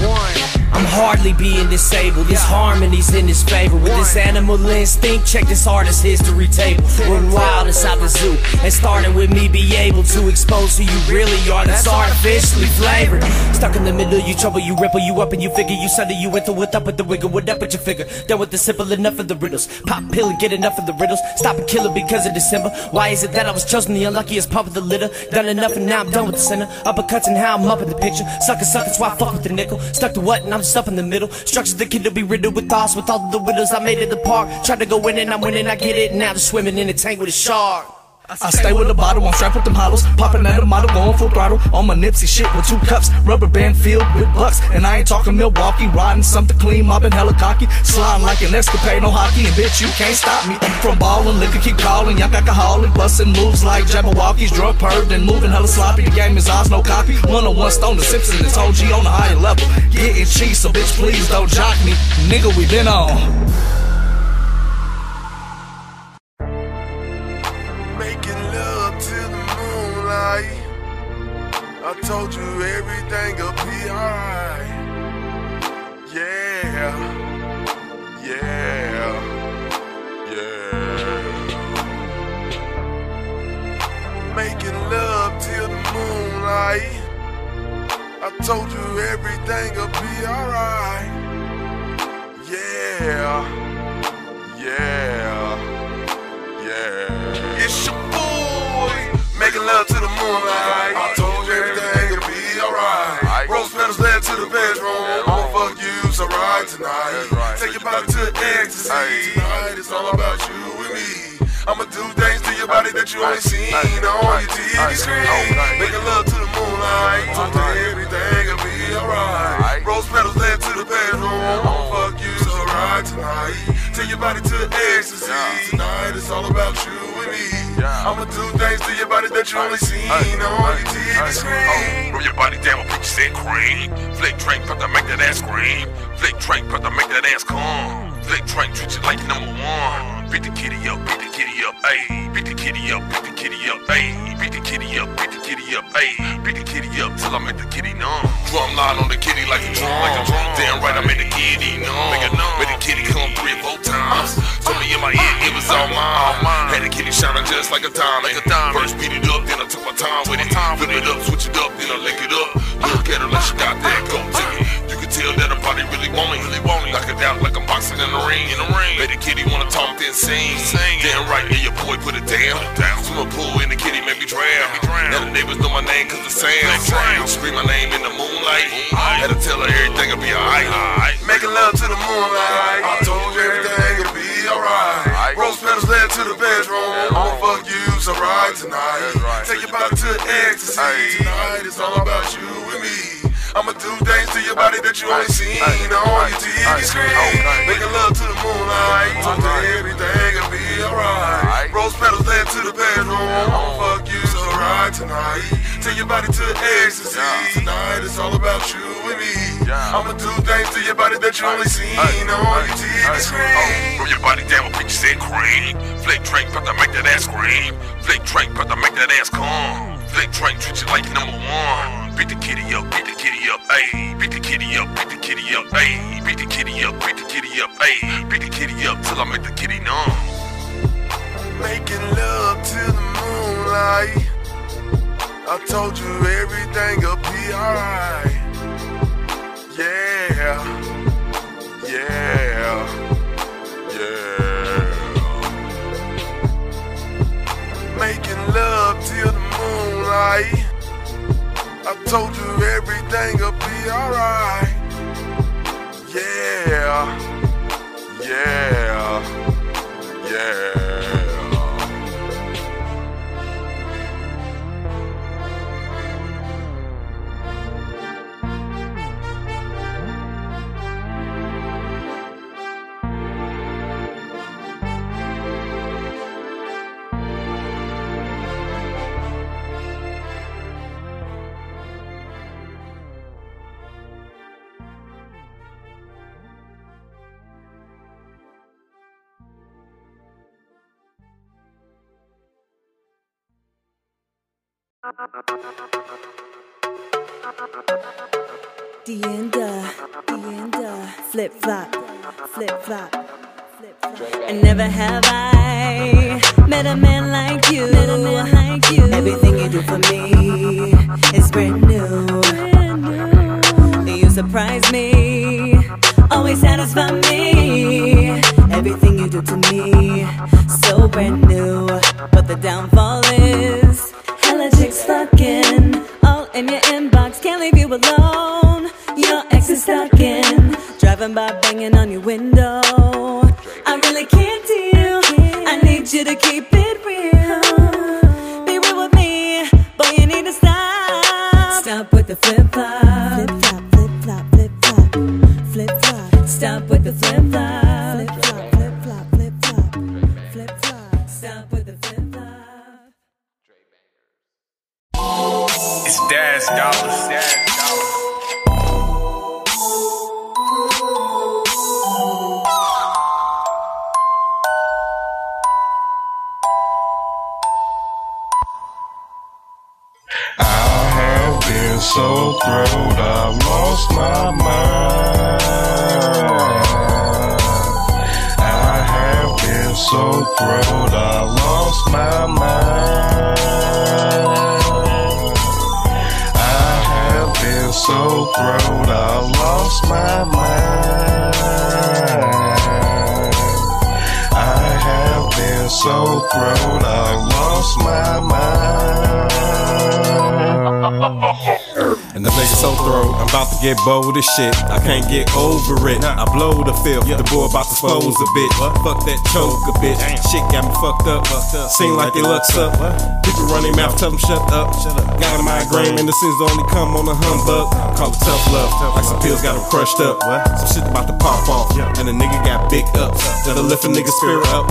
[SPEAKER 28] one. I'm hardly being disabled. This harmony's in his favor. With this animal instinct, check this artist history table. Run wild inside the zoo. And starting with me, be able to expose who you really are. That's artificially flavored. Stuck in the middle, you trouble, you ripple, you up and you figure. You sunder, you enter with up with the wiggle, with up with your figure. Done with the simple enough of the riddles. Pop pill and get enough of the riddles. Stop and kill it because of December. Why is it that I was chosen the unluckiest pup of the litter? Done enough and now I'm done with the sinner. Uppercuts and how I'm up in the picture. Sucker, sucker, that's why I fuck with the nickel. Stuck to what and I'm stuck in the middle. Structures the kid to be riddled with thoughts with all the widows I made at the park. Tried to go in and I'm winning, I get it. Now they're swimming in a tank with a shark.
[SPEAKER 35] I stay with a bottle, I'm strapped with them hollows. Popping at a model, going full throttle. On my Nipsey shit with two cups, rubber band filled with bucks. And I ain't talking Milwaukee, riding something clean, mobbing hella cocky. Sliding like an escapade, no hockey, and bitch, you can't stop me. From ballin', liquor keep calling, young alcoholic, bustin' moves like Jabberwockies, drug perved and moving hella sloppy. The game is ours, no copy. One on one stone, the Simpson is OG on a higher level. Getting cheese, so bitch, please don't jock me. Nigga, we been on.
[SPEAKER 36] I told you everything'll be alright. Yeah, yeah, yeah. Making love till the moonlight. I told you everything'll be alright. Yeah, yeah. Yeah. It's your boy. Making love to the moonlight. I told you everything'll be alright. Rose petals led to the bedroom. I'ma fuck you so right tonight. Take your body to ecstasy. Tonight it's all about you and me. I'ma do things to your body that you only seen on your TV screen. Making love to the moonlight. Told you everything'll be alright. Rose petals led to the bedroom. I'ma fuck you so right tonight. Take your body to ecstasy. Tonight it's all about you and me. I'ma do things to your body that you only seen on your TV screen.
[SPEAKER 30] Roll your body down with peaches and cream. Flick drink, put to make that ass scream. Flick drink, put to make that ass come. Flick drink, treat you like number one. Beat the kitty up, beat the kitty up, ayy. Beat the kitty up, beat the kitty up, ayy. Beat the kitty up, beat the kitty up, ayy. Beat the kitty up till I make the kitty numb. Drum line on the kitty like a drum, like a drum. Damn right, I made the kitty numb. Make it numb. Kitty come three or four times. Told me in my ear it was all mine. Had the kitty shining just like a diamond. A. First beat it up, then I took my time with it. Flip it up, switch it up, then I lick it up. Look at her like she got that go to me. You can tell that her body really want it. Really want it. Knock it out like I'm boxing in the ring. In the ring. Made the kitty wanna talk then sing. Sing. Damn right, yeah, your boy put it down. down. Swim a pool in the kitty made me drown. Now the neighbors know my name cause the sound. Scream my name in the moonlight. Had to tell her everything'll be alright.
[SPEAKER 36] Making love to the moonlight. I told you everything'll be alright. Rose petals led to the bedroom. I'ma fuck you so right tonight. Take your body to ecstasy. Tonight it's all about you and me. I'ma do things to your body that you only seen on your TV screen. Making love to the moonlight. Told you everything'll be alright. Rose petals led to the bedroom. I'ma fuck you so right tonight. Take your body to ecstasy. Tonight it's all about you and me. I'ma do things to your body that you only seen on your TV screen.
[SPEAKER 30] Oh, Roll your body down with peaches and cream. Flick drink, put to make that ass scream. Flick drink, put to make that ass come. Flick drink, treat you like number one. Beat the kitty up, beat the kitty up, ayy. Beat the kitty up, beat the kitty up, ayy. Beat the kitty up, beat the kitty up, ayy. Beat the kitty up till I make the kitty numb.
[SPEAKER 36] Making love to the moonlight. I told you everything'll be alright. Yeah, yeah, yeah. Making love till the moonlight. I told you everything'll be alright.
[SPEAKER 30] Yeah. Yeah. Yeah.
[SPEAKER 37] Deenda, Deenda, uh, uh, flip flop, flip flop. flip flop. And never have I met a man like you. Met a man like you. Everything you do for me is brand new. brand new. You surprise me, always satisfy me. Everything you do to me, so brand new. But the downfall is chicks fucking all in your inbox. Can't leave you alone. Your ex is stuck in driving by, banging on your window. I really can't deal. I need you to keep it real. Be real with me, boy. You need to stop. Stop with the flip flop. Flip flop, flip flop, flip flop, flip flop. Stop with the. Flip flop, flip flop,
[SPEAKER 24] It's Daz Dollars. Daz Dollars.
[SPEAKER 38] I have been so thrilled I lost my mind. I have been so thrilled I lost my mind. Have so thrilled I lost my mind. I have been so thrilled I lost my mind.
[SPEAKER 39] And the nigga so throw, I'm about to get bold as shit. I can't get over it. I blow the fifth, the boy about to expose a bit. Fuck that choke a bitch. Shit got me fucked up. Seem like they looks up. People run their mouth, tell them shut up. Got a migraine, and the sins only come on a humbug. Call it tough love. Like some pills got them crushed up. Some shit about to pop off. And the nigga got big ups. That'll lift a nigga spirit up.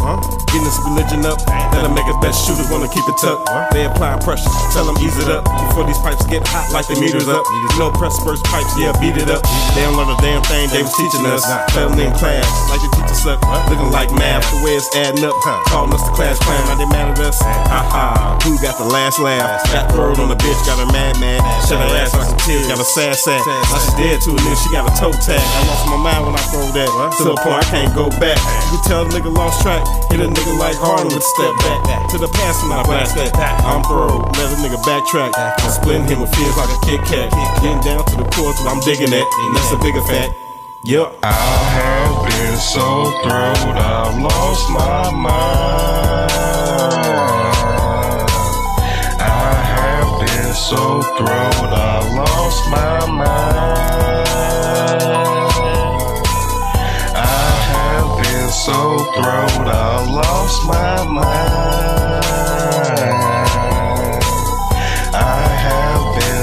[SPEAKER 39] Getting this religion up. That'll make us best shooters wanna keep it tucked. They apply pressure, tell them ease it up. Before these pipes get hot like the meters up. No press burst pipes, yeah, beat it up. They don't learn a damn thing they was teaching us. Failing in class, like the teacher suck. Looking like math, the way it's adding up. Calling us the class clown, now they mad at us. Ha ha, who got the last laugh? Got thrown on the bitch, got her mad mad. Shut her ass like some tears, got a sad sack. Now she dead to a nigga, she got a toe tag. I lost my mind when I throw that. To the point I can't go back. You can tell the nigga lost track. Hit a nigga like Harlem with a step back. To the past when I blast that. I'm throw, let a nigga backtrack. I'm splitting him with fears like a Kit Kat. Getting down to the core I'm digging that. And that's a bigger fact. Yup.
[SPEAKER 38] I have been so thrilled I've lost my mind. I have been so thrilled I lost my mind. I have been so thrilled I lost my mind.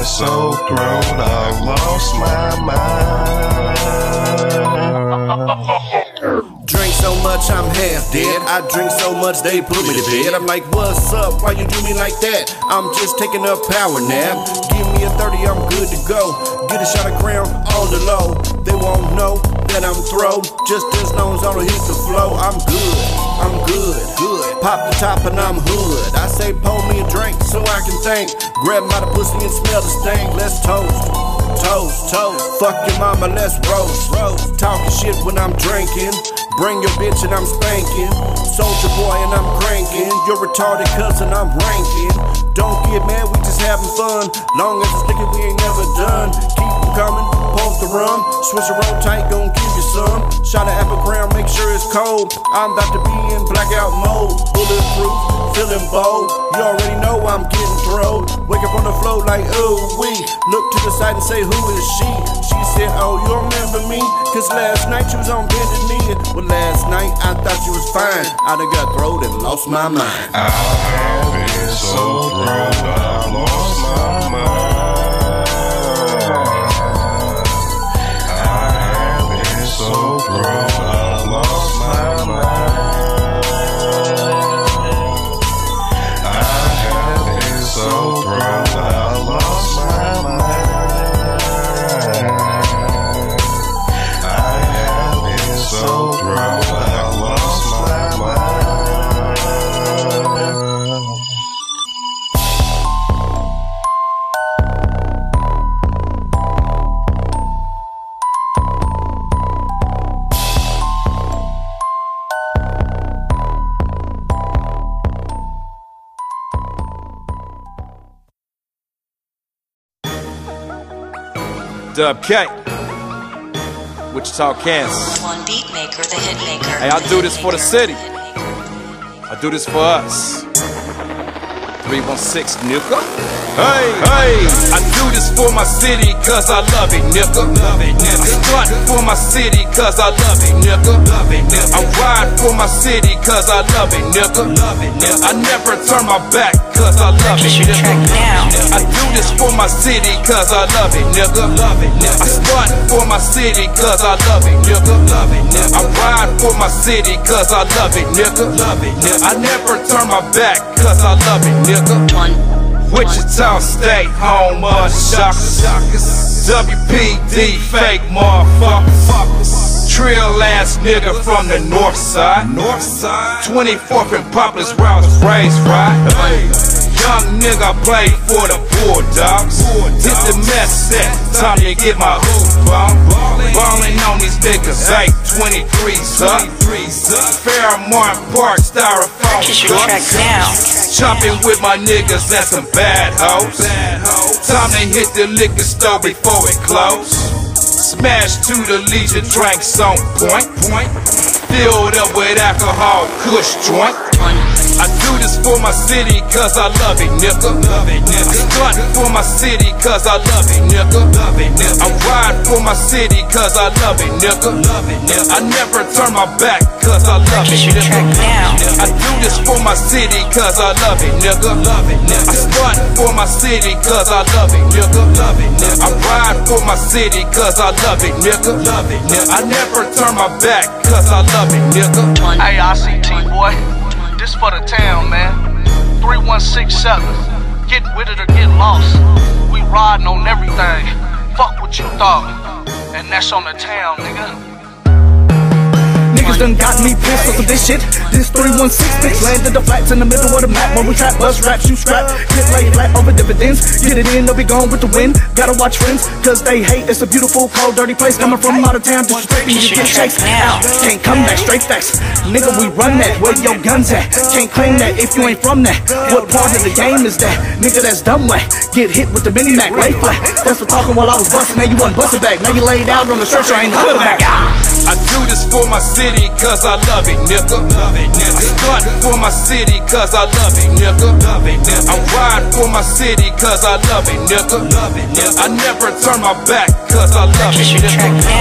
[SPEAKER 38] So thrilled I lost my mind.
[SPEAKER 40] Drink so much, I'm half dead. I drink so much, they put me to bed. I'm like, what's up? Why you do me like that? I'm just taking a power nap. Give me a 30, I'm good to go. Get a shot of crown on the low. They won't know that I'm throw. Just as long as I don't hit the flow, I'm good. I'm good, good. Pop the top and I'm hood. I say, pour me a drink so I can think. Grab my pussy and smell the stank. Let's toast. Toast, toast. Fuck your mama, let's roast. roast. Talking shit when I'm drinking. Bring your bitch and I'm spanking. Soldier boy and I'm cranking. You're retarded cousin, I'm ranking. Don't get mad, we just having fun. Long as it's liquor, we ain't never done. Keep 'em coming, pump the rum. Switch the roll tight, gon' give you some. Shot of apple crown, make sure it's cold. I'm about to be in blackout mode. Bulletproof, feeling bold. You already know I'm getting throwed. Wake up on the floor like ooh wee. Look to the side and say, who is she? She said, oh, you remember me? Cause last night you was on bended knee. Well, last night I thought you was fine. I done got throwed and lost my mind.
[SPEAKER 38] I have been so grown, I lost my mind.
[SPEAKER 7] Dub K. Wichita, Kansas.
[SPEAKER 41] One beat maker, the hit maker.
[SPEAKER 7] Hey, I do this for the city. I do this for us. 316 nigga. Hey, hey, I do this for my city cause I love it, nigga. Love it, nigga. I stunt for my city cause I love it, nigga. Love it, nigga. I ride for my city cause I love it, nigga. Love it, nigga. I never turn my back cause I love it, nigga. I do this for my city cause I love it, nigga. Love it, nigga. I stunt for my city cause I love it, nigga. Love it, nigga. I ride for my city cause I love it, nigga. Love it, nigga. I never turn my back cause I love it, nigga. Wichita State, home of the shockers. WPD, fake motherfuckers. Trill ass nigga from the north side. North side. 24th and Poplar's where I was raised, right? Young nigga play for the Bulldogs. Hit the mess set, time to get my hoop on. Ballin' on these niggas, 823s up. Fairmount Park, styrofoam cups. Chopping with my niggas, that's some bad hoes. Time to hit the liquor store before it close. Smash to the Legion, drinks on point. Point. Filled up with alcohol, kush joint. I do this for my city cause I love it, nigga. Love it, nigga. I stunt for my city cause I love it, nigga. Love it, nigga. I ride for my city cause I love it, nigga. Love it, nigga. I never turn my back cause I love it, nigga. I do this for my city cause I love it, nigga. Love it, nigga. I stunt for my city cause I love it, nigga. Love it, nigga. I ride for my city cause I love it, nigga. Love it, nigga. I never turn my back cause I love it, nigga.
[SPEAKER 36] Hey, ICT boy, this for the town, man. 3167. Get with it or get lost. We riding on everything. Fuck what you thought. And that's on the town, nigga. Niggas done got me pissed off of this shit. This 316 bitch landed the flats in the middle of the map. When we trap, bust rap, shoot scrap. Get laid flat over dividends. Get it in, they'll be gone with the wind. Gotta watch friends, cause they hate. It's a beautiful, cold, dirty place. Coming from out of town, disrespecting you get chased out. Can't come back, straight facts. Nigga, we run that. Where your guns at? Can't claim that if you ain't from that. What part of the game is that? Nigga, that's dumb way. Get hit with the mini Mac, lay flat. That's for talking while I was busting. Now you wasn't busting back. Now you laid out on the stretcher, ain't the hood back.
[SPEAKER 7] I do this for my city cause I love it, nigga. Love it, nigga. I for my city cause I love it, nigga. Love it, nigga. I ride for my city cause I love it, nigga. Love it, nigga. I never turn my back cause I love it, nigga.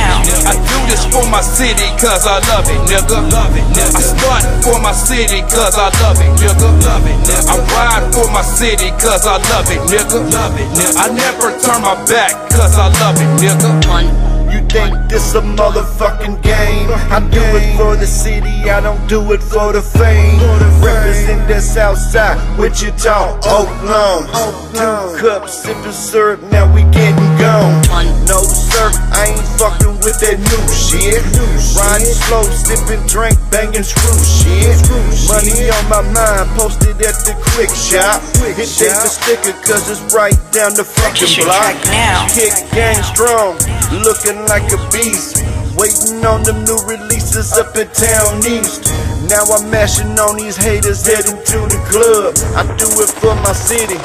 [SPEAKER 7] I do this for my city cause I love it, nigga. Love it, nigga. I stunt for my city cause I love it, nigga. Love it, nigga. I ride for my city cause I love it, nigga. Love it, nigga. I never turn my back cause I love it, nigga.
[SPEAKER 40] You think this a motherfucking game? I do it for the city, I don't do it for the fame. Represent the south side, Wichita, Oakland. Two cups, sipping syrup, now we getting gone. No sir, I ain't fucking with that new shit. Riding slow, sipping drink, banging screw shit. Money on my mind, posted at the quick shop. Hit the sticker, cause it's right down the fucking block. Kick gang strong, looking like a beast. Waiting on them new releases up in Towne East. Now I'm mashing on these haters heading to the club. I do it for my city.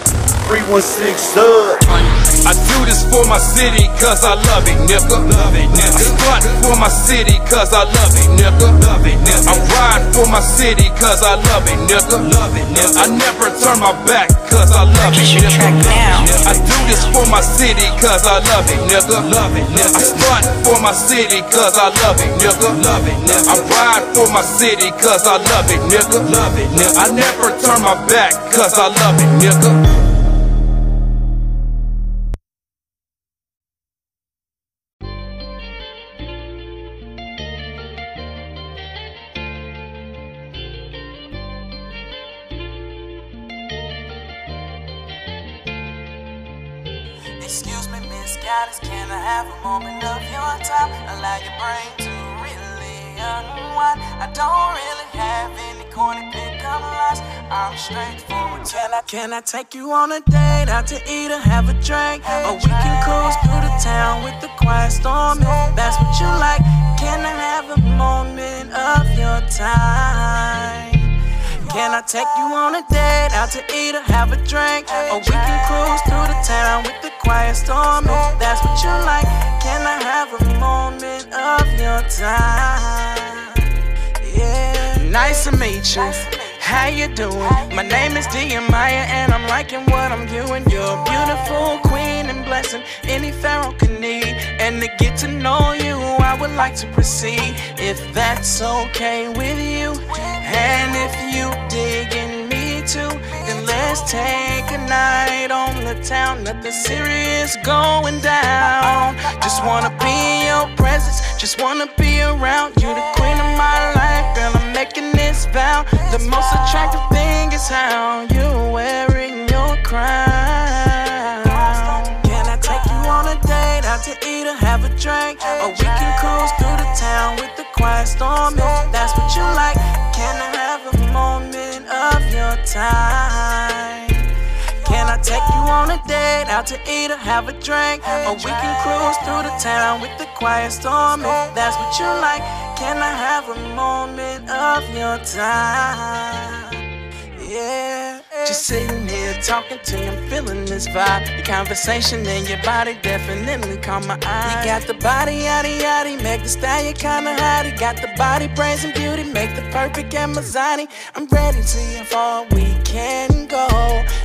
[SPEAKER 40] 316 sub.
[SPEAKER 7] I do this for my city cause I love it, nigga. Love it, nigga. I stunt for my city cause I love it, nigga. Love it, nigga. I ride for my city cause I love it, nigga. Love it, nigga. I never turn my back cause I love it, nigga. I this for my city, cause I love it, nigga. Love it, nigga. I stunt for my city, cause I love it, nigga. Love it, nigga. I ride for my city, cause I love it, nigga. Love it, nigga. I never turn my back, cause I love it, nigga.
[SPEAKER 42] Have a moment of your time? Allow your brain to really unwind. I don't really have any corny pickup lines. I'm straightforward. Can I, can I take you on a date out to eat or have a drink? Or we can cruise through the town with the quiet storm. If that's what you like, can I have a moment of your time? Can I take you on a date out to eat or have a drink? Or we can cruise through the town with the quiet storm. If that's what you like, can I have a moment of your time? Yeah. Nice to meet you. How you doing? My name is Maya and I'm liking what I'm doing. You're a beautiful queen blessing any pharaoh can need. And to get to know you, I would like to proceed if that's okay with you. And if you dig in me too, then let's take a night on the town. Nothing serious going down. Just wanna be in your presence, just wanna be around you, the queen of my life. Girl, I'm making this vow. The most attractive thing is how you're wearing your crown. Have a drink? Or we can cruise through the town with the quiet storm. If that's what you like, can I have a moment of your time? Can I take you on a date out to eat or have a drink? Or we can cruise through the town with the quiet storm. If that's what you like, can I have a moment of your time? Yeah. Just sitting here talking to you, I'm feeling this vibe. Your conversation and your body definitely caught my eye. You got the body, yaddy yaddy, make the style you're kinda hottie. Got the body, brains, and beauty, make the perfect Amazoni. I'm ready to see how far we can go.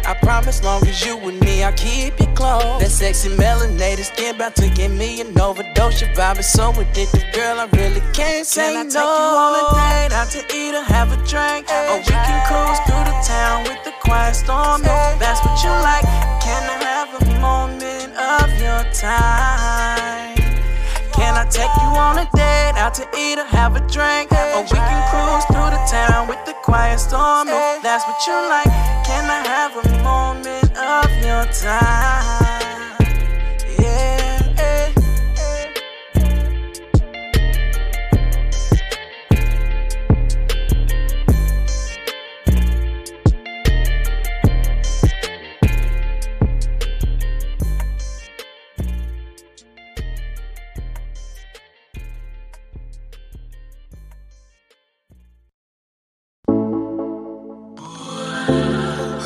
[SPEAKER 42] I promise, long as you with me, I'll keep you close. That sexy melanated skin about to give me an overdose. Your vibe is so addictive, girl, I really can't say
[SPEAKER 25] Can I
[SPEAKER 42] no.
[SPEAKER 25] take you
[SPEAKER 42] on a date out to eat or have a drink? Or we can cruise through the town with the quiet storm. That's what you like, can I have a moment of your time? Can I take you on a date out to eat or have a drink? Or we can cruise through the town with the quiet storm. If that's what you like, can I have a moment of your time?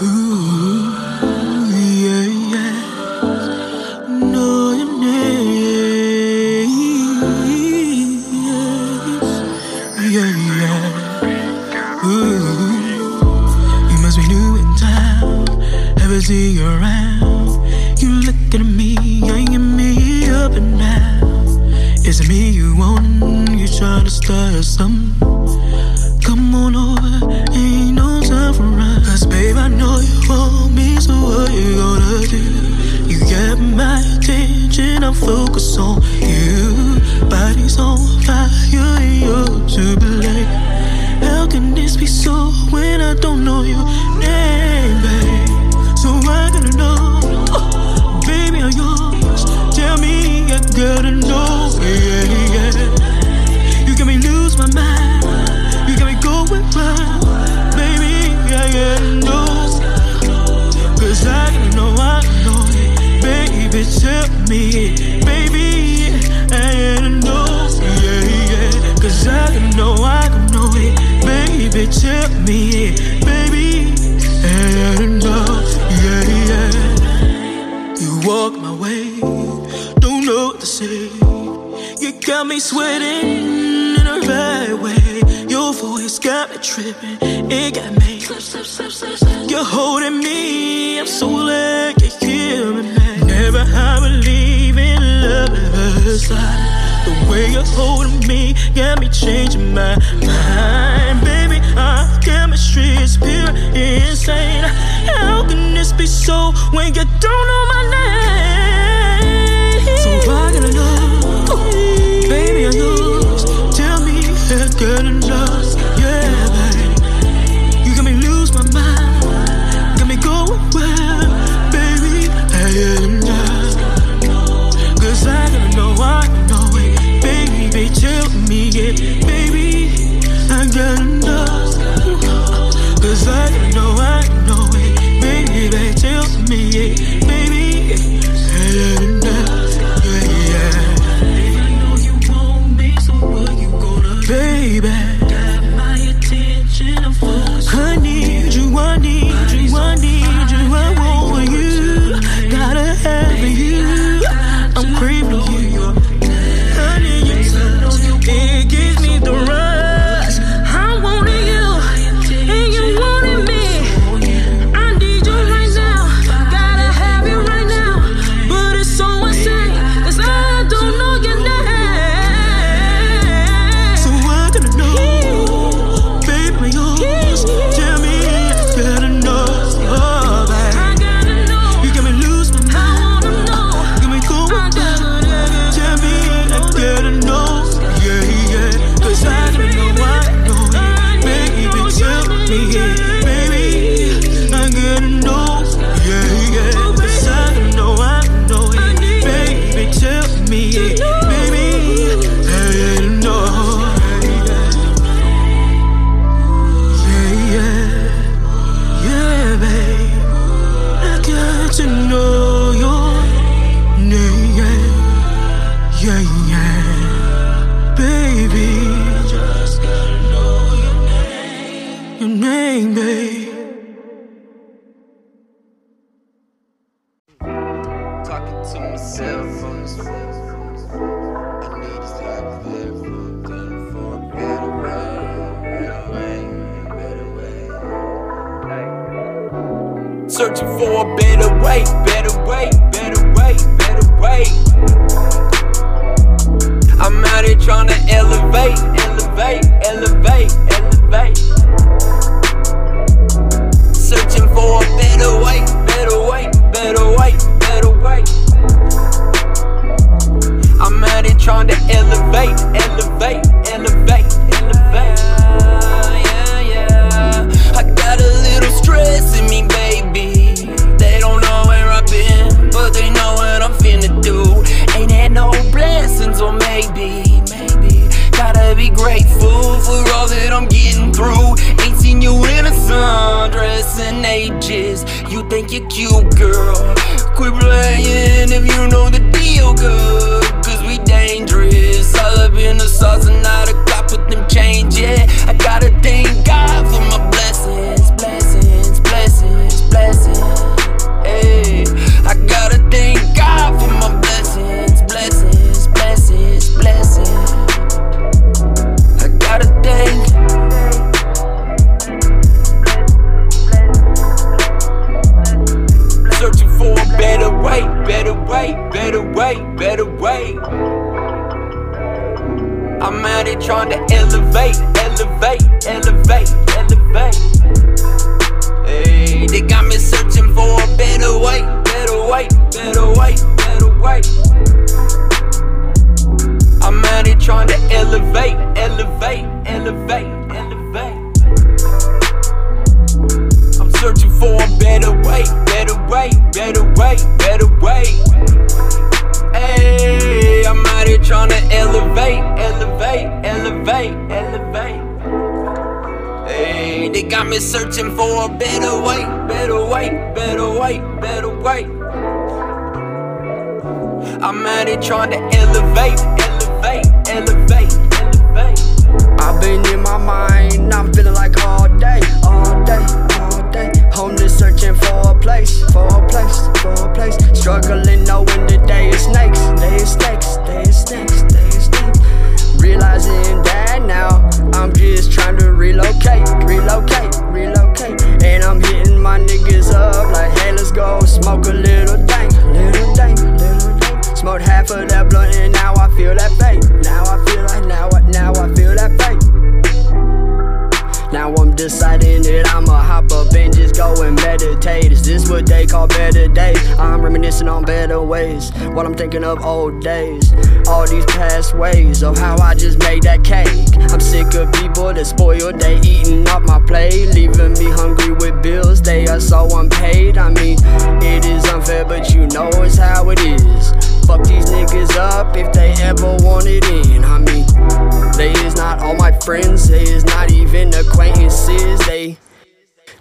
[SPEAKER 25] Ooh.
[SPEAKER 43] Talking to myself on this phone.
[SPEAKER 28] Searching for a better way, better way, better way, better way. I'm out here trying to elevate, elevate, elevate. Trying to elevate, elevate, elevate, elevate. Yeah, yeah. I got a little stress in me, baby. They don't know where I've been, but they know what I'm finna do. Ain't had no blessings, or maybe, maybe. Gotta be grateful for all that I'm getting through. Ain't seen you in a sundress in ages. You think you're cute, girl. Quit playing if you know the deal good. Dangerous. All up in the sauce and not a cop with them change, yeah. I gotta thank God for my trying to elevate, Hey, they got me searching for a better way, better way, better way, better way. I'm out here trying to elevate, elevate, elevate, elevate.
[SPEAKER 44] I've been in my mind, I'm feeling like all day, all day, all day. Homeless searching for a place, for a place, for a place. Struggling knowing the day is snakes, day is snakes, day is snakes, day is snakes. Realizing that now, I'm just trying to relocate, relocate, relocate. And I'm hitting my niggas up like, hey, let's go smoke a little dank, little dank, little dank. Smoked half of that blunt and now I feel that fate, now I deciding that I'ma hop up and just go and meditate. Is this what they call better days? I'm reminiscing on better ways while I'm thinking of old days. All these past ways of how I just made that cake. I'm sick of people that spoil, they eating off my plate, leaving me hungry with bills. They are so unpaid. I mean, it is unfair, but you know it's how it is. Fuck these niggas up if they ever want it in. I mean, they is not all my friends, they is not even acquaintances. They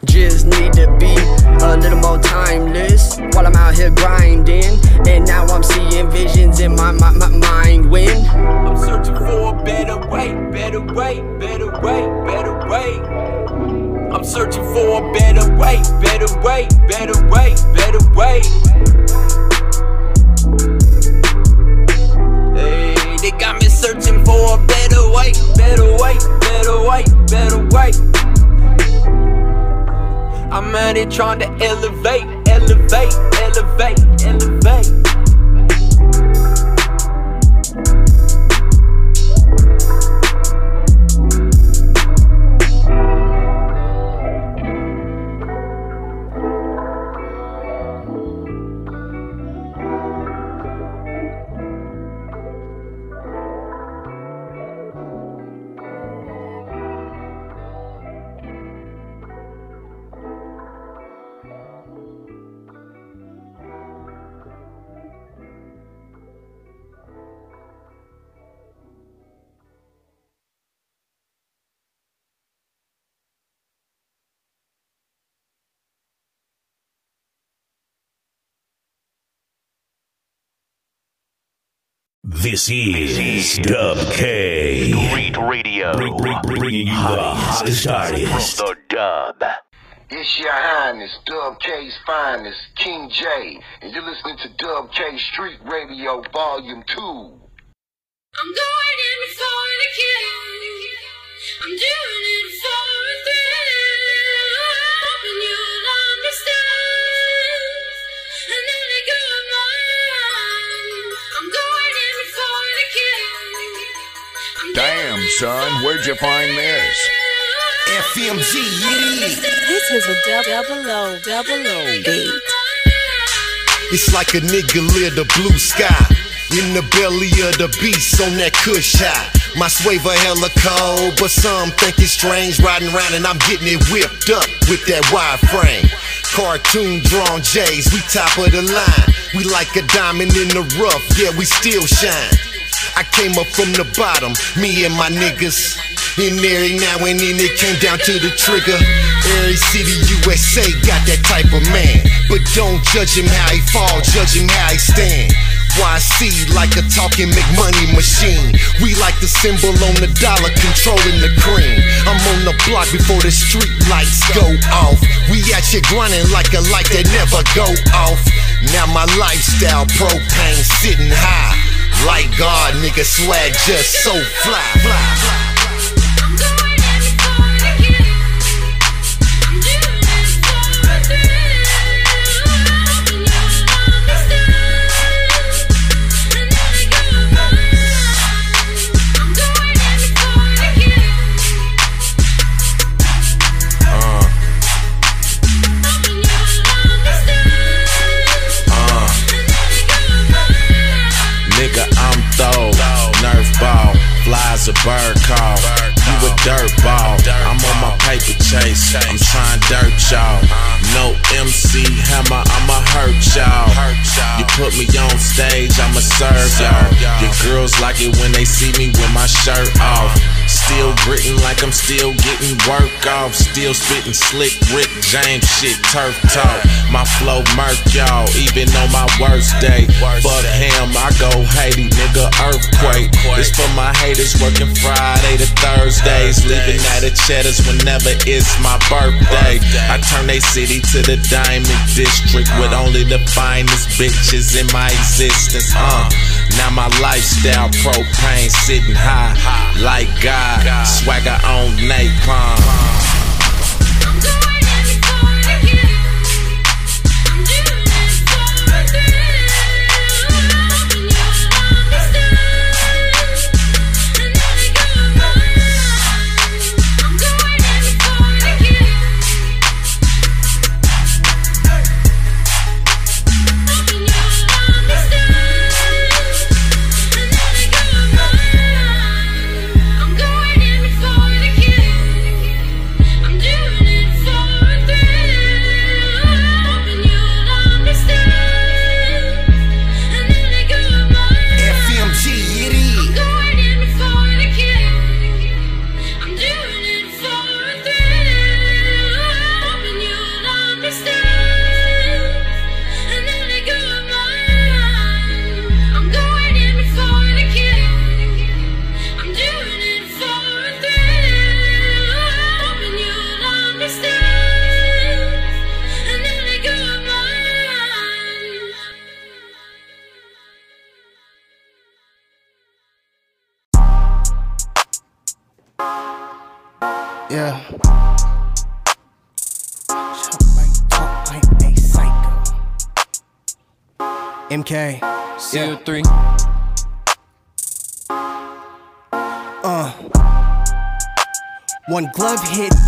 [SPEAKER 44] just need to be a little more timeless while I'm out here grinding. And now I'm seeing visions in my, my, my mind when
[SPEAKER 7] I'm searching for a better way, better way, better way, better way. I'm searching for a better way, better way, better way, better way. I'm trying to elevate, elevate, elevate, elevate.
[SPEAKER 3] This is Dub K. Street Radio. Bring, bring, bringing you the hottest artists.
[SPEAKER 45] From the dub.
[SPEAKER 46] It's your highness, Dub K's finest, King J, and you're listening to Dub K Street Radio Volume 2.
[SPEAKER 47] I'm going in for the kill. I'm doing it
[SPEAKER 45] Damn, son, where'd you find this?
[SPEAKER 48] FMG, This is a double O, double O beat.
[SPEAKER 49] It's like a nigga lit the blue sky. In the belly of the beast on that kush high. My swaver hella cold, but some think it's strange riding around and I'm getting it whipped up with that wide frame. Cartoon drawn J's, we top of the line. We like a diamond in the rough, yeah, we still shine. I came up from the bottom, me and my niggas. In every now and then it came down to the trigger. Every city USA got that type of man. But don't judge him how he fall, judge him how he stand. YC like a talking McMoney machine. We like the symbol on the dollar controlling the cream. I'm on the block before the street lights go off. We at you grinding like a light that never go off. Now my lifestyle propane sitting high. Like God, nigga swag just so fly. fly,
[SPEAKER 50] bird call. You a dirt ball. I'm on my paper chase. I'm trying dirt y'all. No MC hammer, I'ma hurt y'all. You put me on stage, I'ma serve y'all. Your girls like it when they see me with my shirt off. Still gritting like I'm still getting work off. Still spitting slick Rick James shit, turf talk. My flow murk y'all, even on my worst day. Fuck him, I go Haiti, nigga, earthquake. It's for my haters working Friday to Thursdays. Leaving out of cheddars whenever it's my birthday. I turn they city to the diamond district with only the finest bitches in my existence. Uh, now my lifestyle propane sitting high like God. Swagger on napalm.
[SPEAKER 51] Hit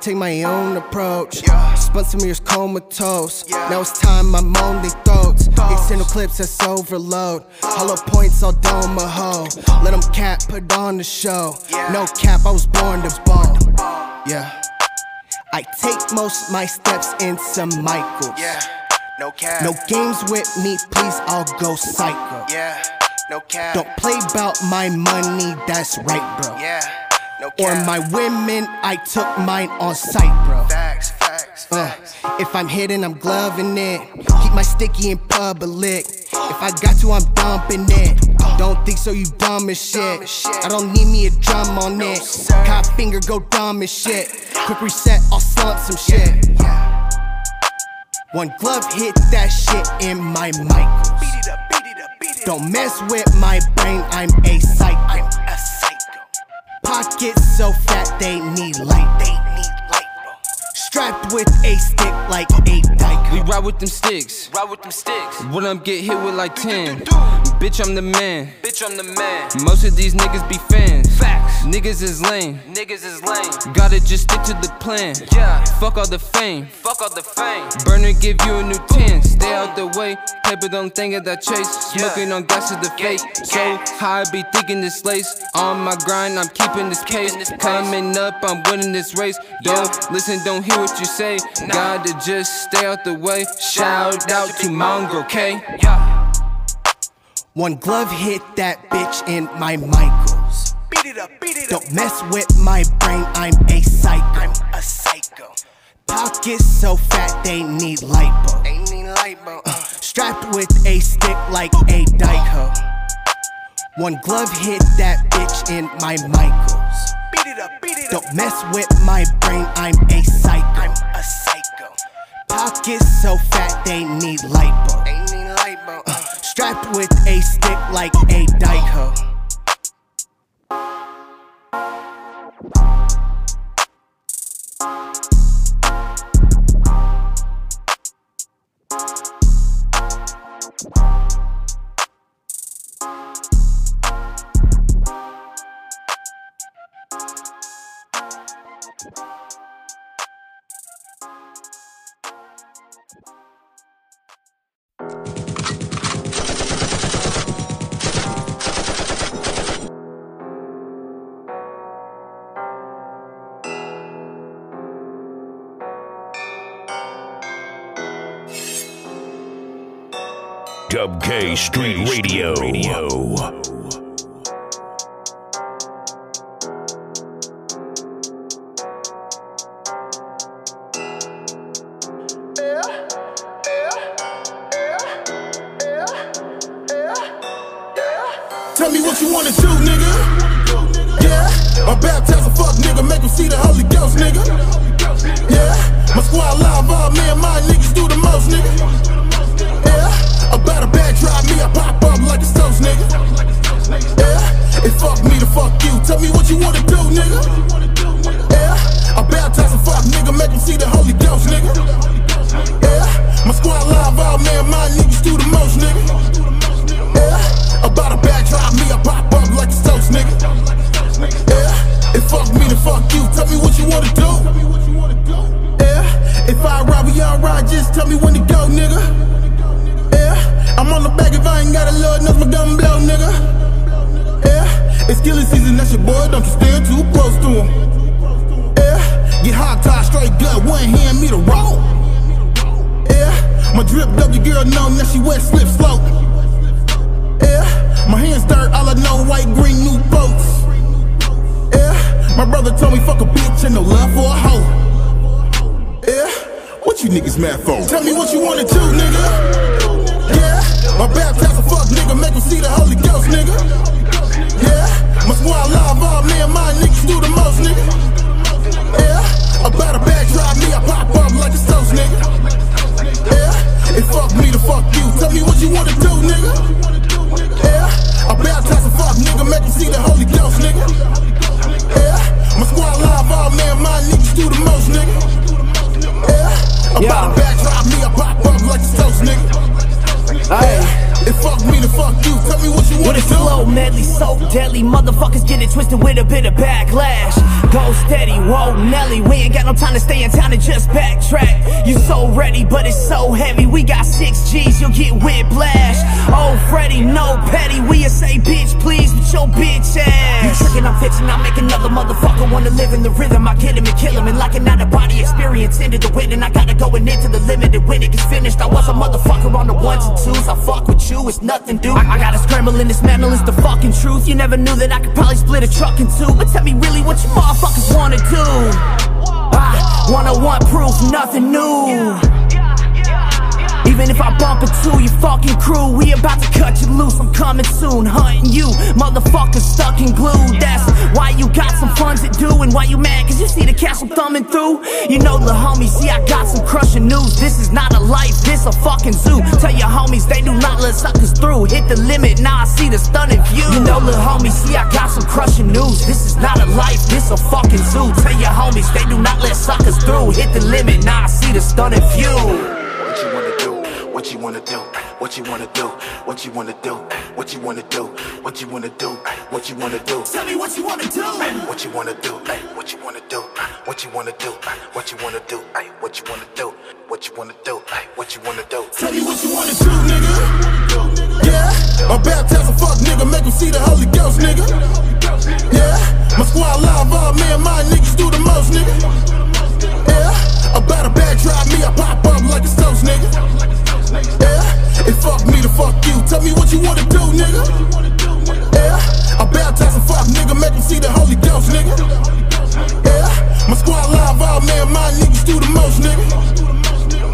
[SPEAKER 51] take my own approach. Spent some years comatose. Yeah. Now it's time I moan their throats. External clips that's overload. Hollow points all dome a hoe. Let them cap, put on the show. No cap, I was born to ball. Yeah. I take most my steps in some Michaels. Yeah. No cap. No games with me, please, I'll go psycho. Yeah. No cap. Don't play about my money, that's right, bro. Yeah. No. Or my women, I took mine on sight, bro. Facts, facts, facts. Uh, if I'm hitting, I'm gloving it. Keep my sticky in public. If I got to, I'm dumping it. Don't think so, you dumb as shit. I don't need me a drum on it. Cop finger, go dumb as shit. Quick reset, I'll slump some shit. One glove hit that shit in my mic. Don't mess with my brain, I'm a psycho. Pockets so fat they need light. They. Strapped with a stick like a dyke.
[SPEAKER 42] We ride with them sticks.
[SPEAKER 52] Ride with them sticks.
[SPEAKER 42] When I'm get hit with like 10. Bitch, I'm the man.
[SPEAKER 52] Bitch, I'm the man.
[SPEAKER 42] Most of these niggas be fans.
[SPEAKER 52] Facts.
[SPEAKER 42] Niggas is lame.
[SPEAKER 52] Niggas is lame.
[SPEAKER 42] Gotta just stick to the plan.
[SPEAKER 52] Yeah.
[SPEAKER 42] Fuck all the fame.
[SPEAKER 52] Fuck all the fame.
[SPEAKER 42] Burner give you a new 10. Stay out the way. Paper don't think of that chase. Smoking on gas is the fake. So high, I be thinking this lace. On my grind, I'm keeping this pace. Coming up, I'm winning this race. Don't listen, don't hear what you say. Gotta just stay out the way. Shout out to Mongrel K.
[SPEAKER 51] One glove hit that bitch in my Michaels. Beat it up, beat it up. Don't mess with my brain, I'm a psycho. I'm a psycho. Pockets so fat they need lipo. They need lipo. Uh, strapped with a stick like a Dyko. One glove hit that bitch in my Michaels. Beat it up, beat it up. Don't mess with my brain, I'm a psycho. I'm a psycho. Pockets so fat they need lipo. They need lipo. Uh, strapped with a stick like a Dyko.
[SPEAKER 34] Dub
[SPEAKER 53] I see the stunning view. You know the
[SPEAKER 28] homies, see I got some crushing news. This is not a life, this a fucking zoo. Tell your homies they do not let suckers through. Hit the limit, now I see the stunning view. What you wanna do?
[SPEAKER 24] What you wanna do? What you wanna do? What you wanna do? What you wanna do? What you wanna do? What you wanna do.
[SPEAKER 34] Tell me what you wanna do.
[SPEAKER 24] What you wanna do? What you wanna do? What you wanna do? What you wanna do? What you wanna do? What you wanna do? What you wanna do?
[SPEAKER 34] Tell me what you wanna do, nigga. Yeah, I baptize a fuck nigga, make him see the Holy Ghost, nigga. Yeah, my squad live, all man, my niggas do the most, nigga. Yeah, about a backdrop me, I pop up like a toast, nigga. Yeah, it fuck me to fuck you. Tell me what you wanna do, nigga. Yeah, I baptize a fuck nigga, make him see the Holy Ghost, nigga. Yeah, my squad live, all man, my niggas do the most, nigga.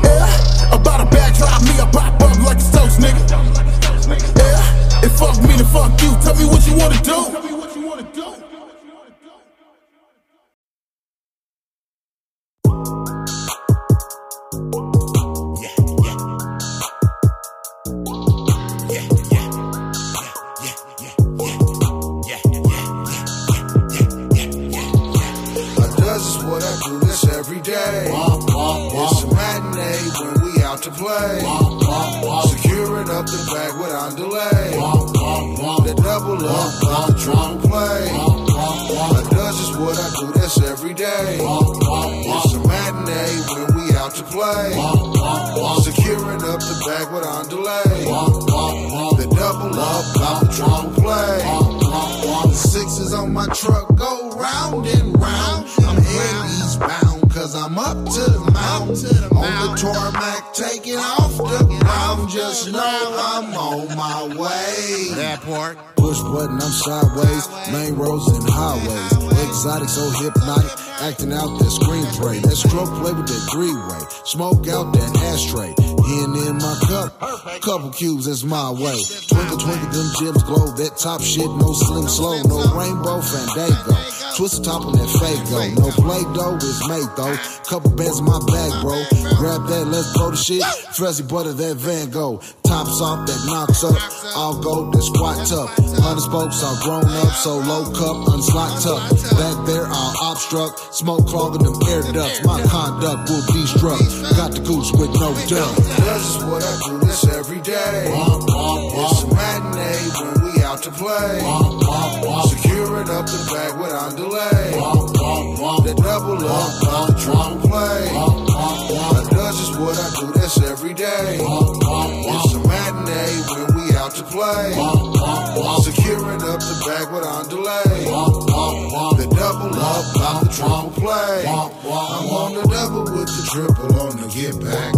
[SPEAKER 34] Yeah, about a backdrop me, I pop up like a toast, nigga. Yeah, it fuck me to fuck you. Tell me what you wanna do.
[SPEAKER 54] I does is what I do this every day. It's a matinee when we out to play. Securing up the bag without delay. The double up, triple play. I does is what I do this every day. It's a matinee when we out to play. Securing up the bag without delay. The double up, triple play. Sixes on my truck go round and round. I'm heading eastbound, cause I'm up to the mountain. On the tarmac, taking off the ground. Just know I'm on my way. That part. Push button, I'm sideways. Main roads and highways. Exotic, so hypnotic. Acting out that screenplay. That stroke play with that three way. Smoke out that ashtray. In in my cup. Couple cubes, that's my way. Twinkle, twinkle, them gems glow. That top shit, no slim slow. No rainbow fandango. Twist the top on that Fago. No play dough is made though. Couple bands in my bag, bro. Grab that, let's blow the shit. Fuzzy butter, that Van Gogh. Tops off, that knocks up. All gold, that squat up. Hundred spokes are grown up, so low cup, unslot up. Back there, all obstruct. Smoke clogging them air ducts. My conduct will destruct. Got the goose with no duck. This is what I do this every day. It's a matinee when we out to play. Securing up the bag without delay. The double up, triple play. I does is what I do this every day. It's a matinee when we out to play. Securing up the bag without delay. The double up, not the triple play. I'm on the double with the triple on the get back.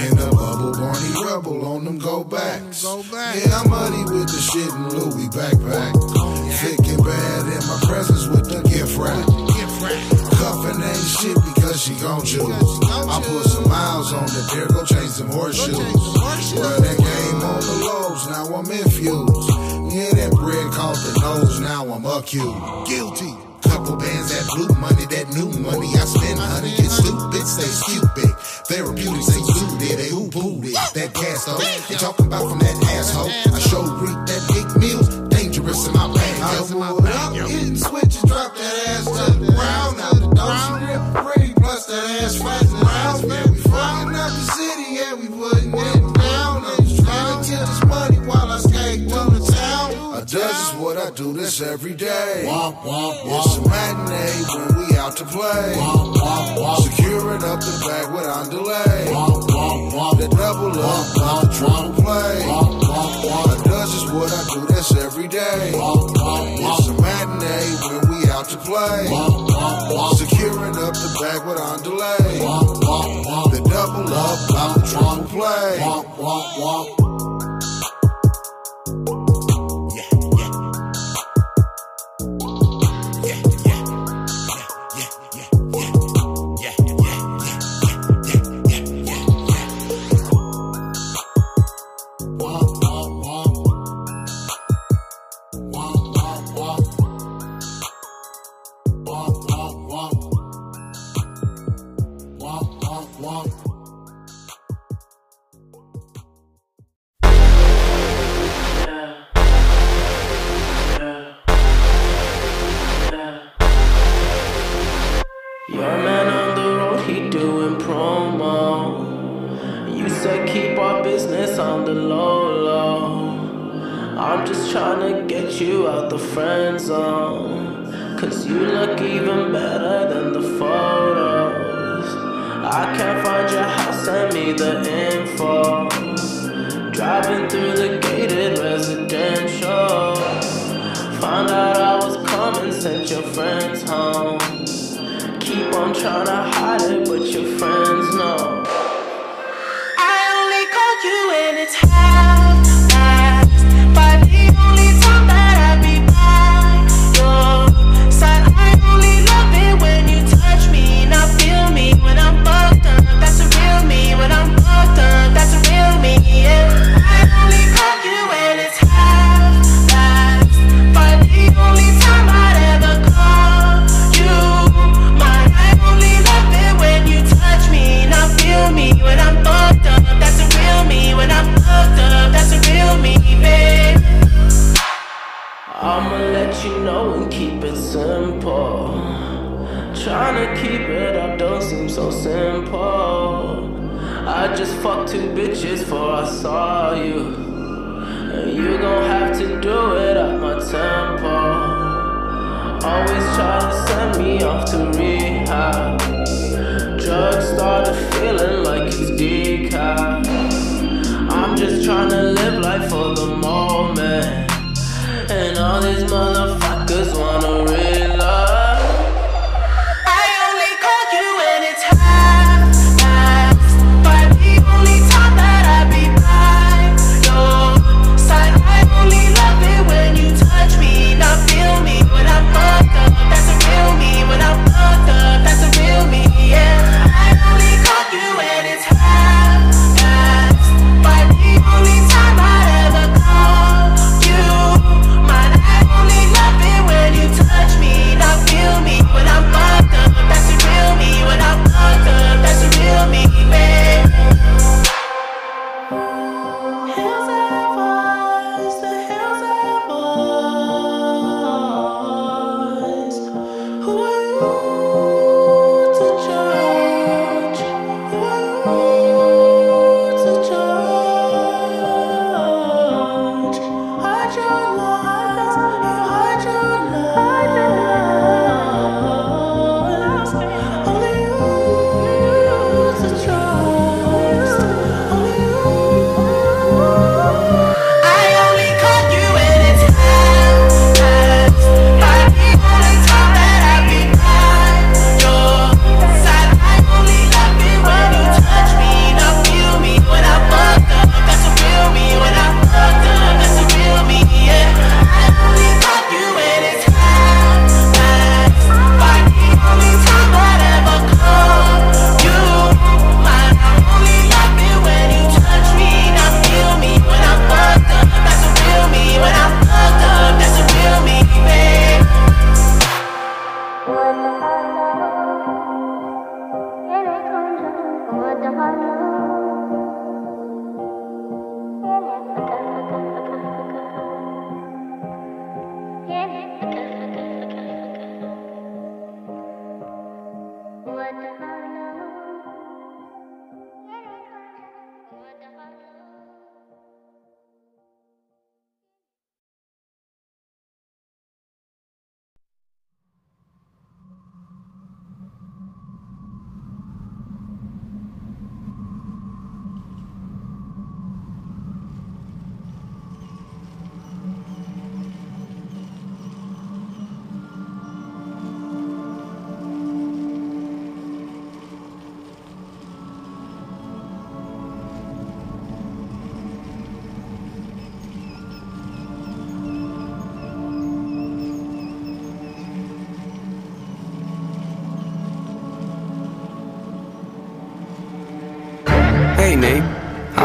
[SPEAKER 54] In the bubble, Barney Rubble on them go backs. Yeah, I'm muddy with the shit in Louis backpack. Thick and bad in my presence with the gift wrap. Cuffin' ain't shit because she gon' choose. I put some miles on the there, go change some horseshoes. Run that game on the lows, now I'm infused. Yeah, that bread caught the nose, now I'm accused. Guilty. Couple bands, that blue money, that new money. I spend honey, get stupid, stay stupid. Therapeutic, say suited, they who it. That gas though, you talking about from that asshole. I show reap that big meals, dangerous in my bag. I pulled up, hitting switches, drop that ass day.
[SPEAKER 53] Walk, walk,
[SPEAKER 54] It's a matinee when we out to play. Securing up the bag without delay. The double up, not the triple play. I does is what I do this every day. It's a matinee when we out to play. Securing up the bag without delay. The double up, not the triple play.
[SPEAKER 55] Your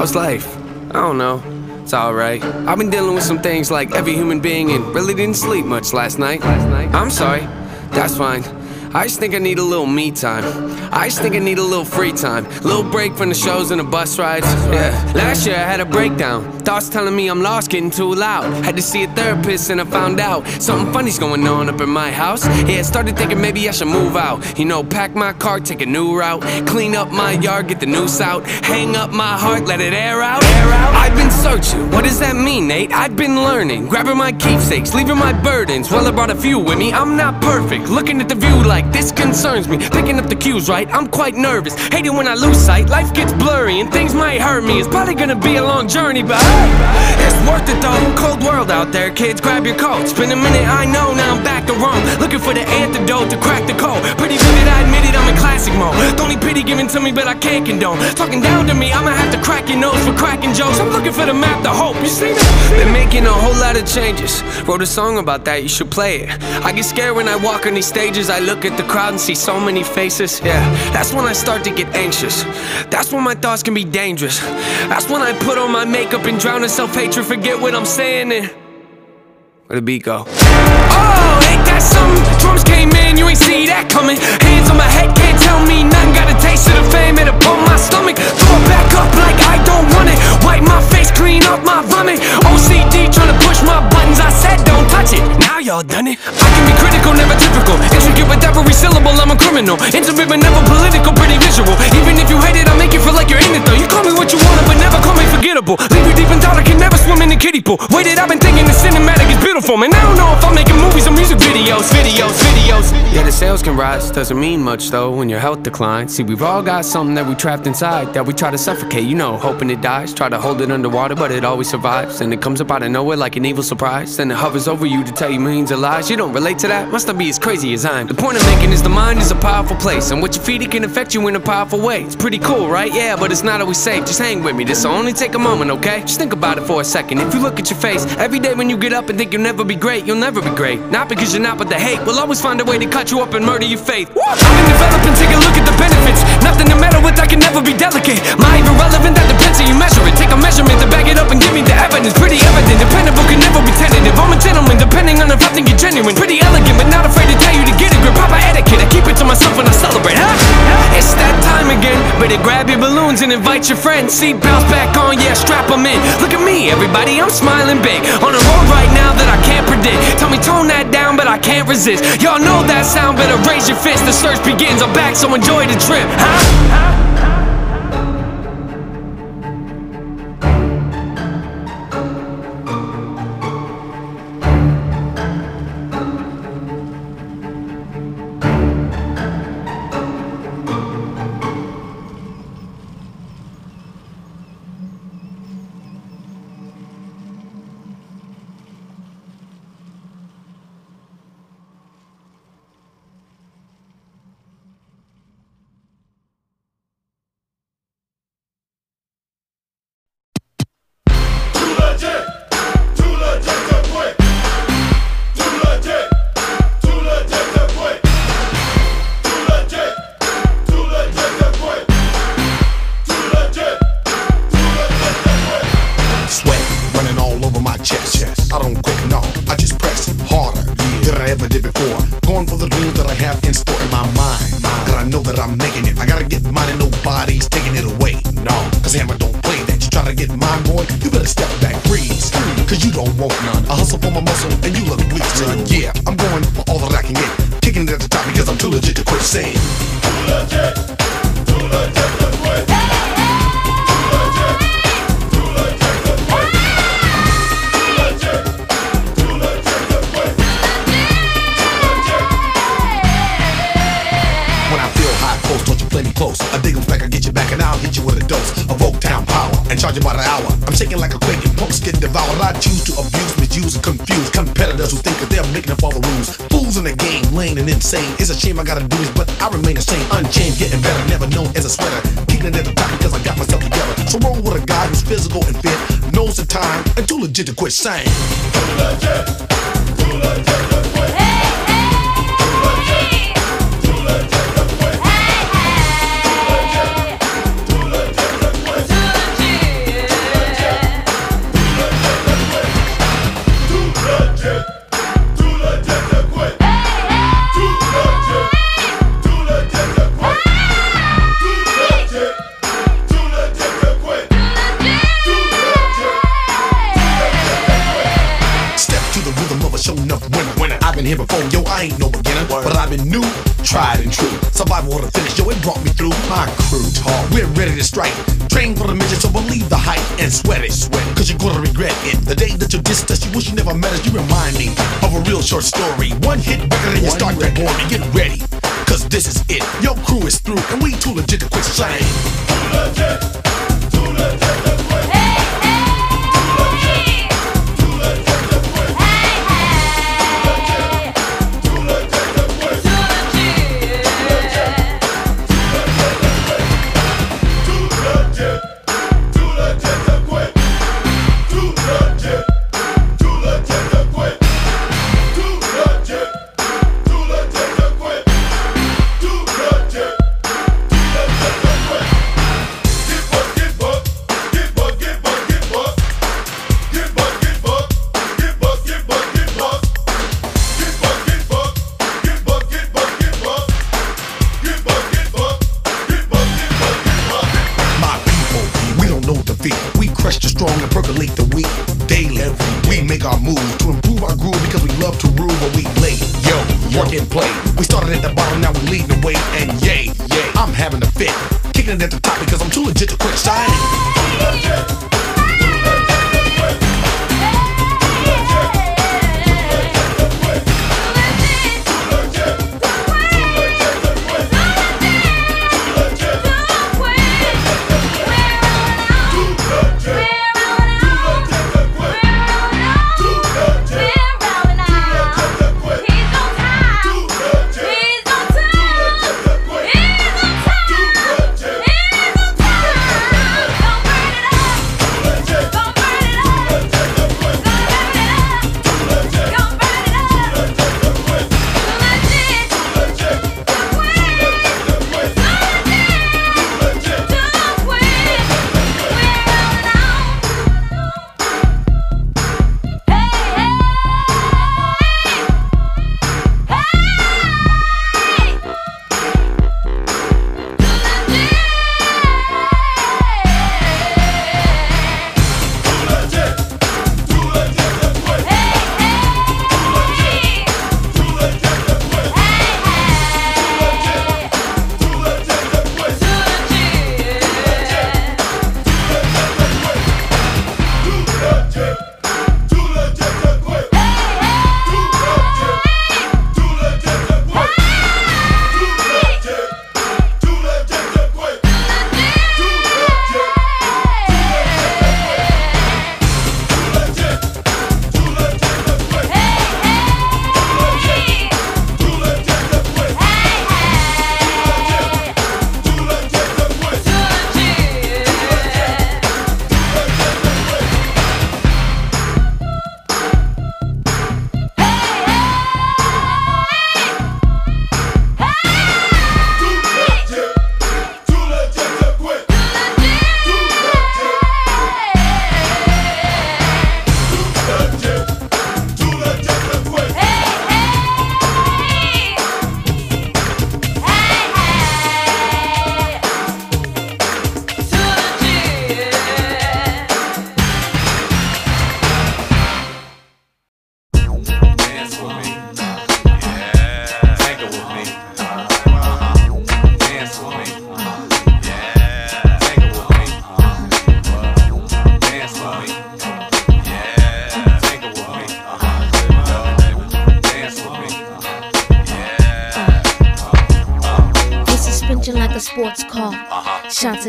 [SPEAKER 42] How's life? I don't know. It's alright. I've been dealing with some things like every human being and really didn't sleep much last night. Last night? I'm sorry. That's fine. I just think I need a little me time. I just think I need a little free time. Little break from the shows and the bus rides. Yeah. Last year I had a breakdown. Thoughts telling me I'm lost, getting too loud. Had to see a therapist and I found out something funny's going on up in my house. Yeah, started thinking maybe I should move out. You know, pack my car, take a new route. Clean up my yard, get the noose out. Hang up my heart, let it air out. Air out. I've been searching. What does that mean, Nate? I've been learning. Grabbing my keepsakes, leaving my burdens. Well, I brought a few with me. I'm not perfect. Looking at the view like this concerns me. Picking up the cues right. I'm quite nervous. Hate it when I lose sight. Life gets blurry and things might hurt me. It's probably gonna be a long journey, but hey, worth it though. Cold world out there, kids. Grab your coats. Been a minute, I know. Now I'm back to Rome. Looking for the antidote to crack the code. Pretty vivid, I admit it. I'm in classic mode. The only pity given to me, but I can't condone. Talking down to me, I'ma have to crack your nose for cracking jokes. I'm looking for the map to hope. You see that? Been making a whole lot of changes. Wrote a song about that. You should play it. I get scared when I walk on these stages. I look at the crowd and see so many faces. Yeah, that's when I start to get anxious. That's when my thoughts can be dangerous. That's when I put on my makeup and drown in self-hatred. Forget what I'm saying where the beat go? Oh, ain't that something? Drums came in, you ain't see that coming. Hands on my head, tell me nothing. Got a taste of the fame, it upon my stomach. Throw it back up like I don't want it. Wipe my face clean off my vomit. OCD trying to push my buttons. I said don't touch it. Now y'all done it. I can be critical, never typical. Intricate with every syllable, I'm a criminal. Intimate but never political, pretty visual. Even if you hate it, I make you feel like you're in it though. You call me what you want, but never call me forgettable. Leave you deep in thought, I can never swim in the kiddie pool. Waited, I've been thinking the cinematic sales can rise, doesn't mean much though when your health declines. See, we've all got something that we trapped inside that we try to suffocate, you know, hoping it dies. Try to hold it underwater, but it always survives. And it comes up out of nowhere like an evil surprise. Then it hovers over you to tell you millions of lies. You don't relate to that? Must not be as crazy as I'm. The point I'm making is the mind is a powerful place, and what you feed it can affect you in a powerful way. It's pretty cool, right? Yeah, but it's not always safe. Just hang with me, this'll only take a moment, okay? Just think about it for a second. If you look at your face every day when you get up and think you'll never be great, you'll never be great. Not because you're not, but the hate will always find a way to cut you up and murder your faith. I've been developing, take a look at the benefits. Nothing to meddle with, I can never be delicate. My irrelevant, that depends how you measure it. Take a measurement to back it up and give me the evidence. Pretty evident, dependable can never be tentative. I'm a gentleman, depending on if I think you're genuine. Pretty elegant, but not afraid to tell you to get a grip. Proper etiquette, I keep it to myself when I celebrate. Huh? It's that time again. Better grab your balloons and invite your friends. Seat bounce back on, yeah, strap them in. Look at me, everybody, I'm smiling big. On a road right now that I can't predict. Tell me tone that down, but I can't resist. Y'all know that sound, better raise your fist. The search begins, I'm back, so enjoy the trip. Huh?
[SPEAKER 49] Sweat too and get ready. Cause this is it. Your crew is through, and we too legit to quit shame. Too legit,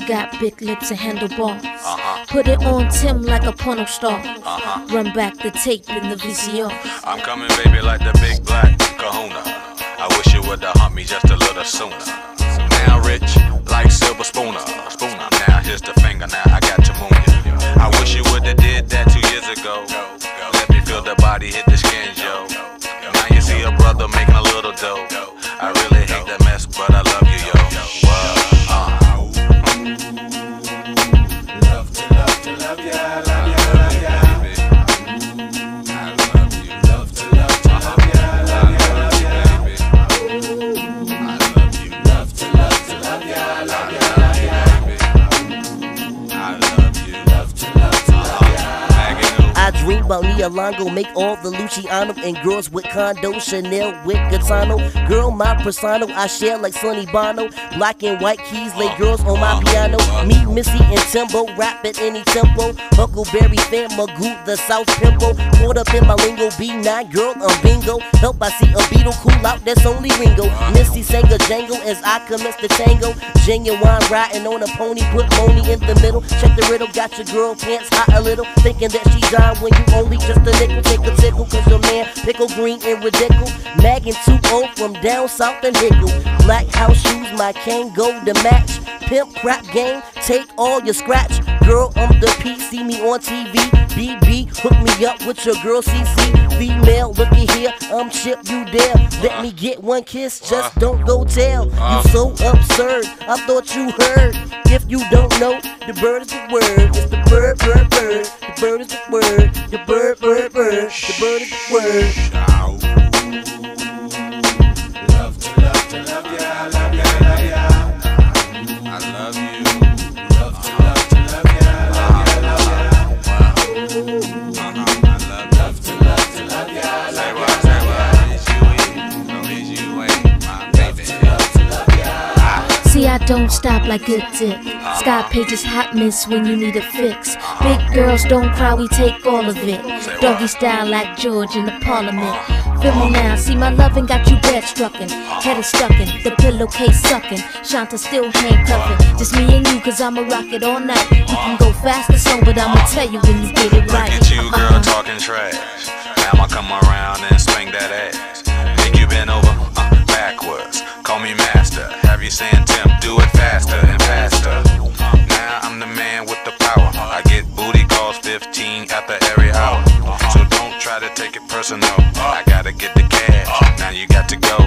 [SPEAKER 48] got big lips and handlebars. Uh-huh. Put it on Tim like a porno star. Uh-huh. Run back the tape in the VCR.
[SPEAKER 7] I'm coming, baby, like the big black kahuna. I wish you would've humped me just a little sooner. Now rich, like silver spooner. Spooner. Now here's the finger, now I got to move you. I wish you would've did that two years ago. Let me feel the body hit the skin,
[SPEAKER 56] Longo. Make all the Luciano and girls with condo. Chanel with Gaetano. Girl, my persona, I share like Sonny Bono. Black and white keys, lay girls on my piano. Me, Missy, and Timbo, rap at any tempo. Huckleberry fan, Magoo, the South Pimple. Caught up in my lingo, B9, girl, I'm bingo. Help, I see a beetle cool out, that's only Ringo. Missy sang a jangle as I commence the tango. Ginuwine riding on a pony, put Moni in the middle. Check the riddle, got your girl pants hot a little. Thinking that she dying when you only just a nickel. Take a tickle, cause your man pickle green and ridiculous. Mag and 2 from down south and Hickle. Black house shoes, my cane go to match. Pimp crap game, take all your scratch. Girl, I'm the P, see me on TV. BB, hook me up with your girl CC. Female, looky here, I'm Chip, you dare. Let me get one kiss, just don't go tell. You so absurd, I thought you heard. If you don't know, the bird is the word. It's the bird, bird, bird. The bird is the word. The bird, bird, bird. The bird is the word.
[SPEAKER 7] I love you.
[SPEAKER 48] Don't stop like good dick. Scott Page's hot miss when you need a fix. Big girls don't cry, we take all of it. Doggy style like George in the parliament. Feel me now, see my loving got you bed struckin'. Head is stuckin', the pillowcase suckin'. Shanta still handcuffin'. Just me and you, cause I'ma rock it all night. You can go fast or slow, but I'ma tell you when you get it right.
[SPEAKER 7] Look at you, girl, uh-huh. talking trash. Now I'ma come around and swing that ass. Backwards. Call me master. Have you saying, Tim, do it faster and faster. Now I'm the man with the power. I get booty calls 15 after every hour. So don't try to take it personal. I gotta get the cash. Now you got to go.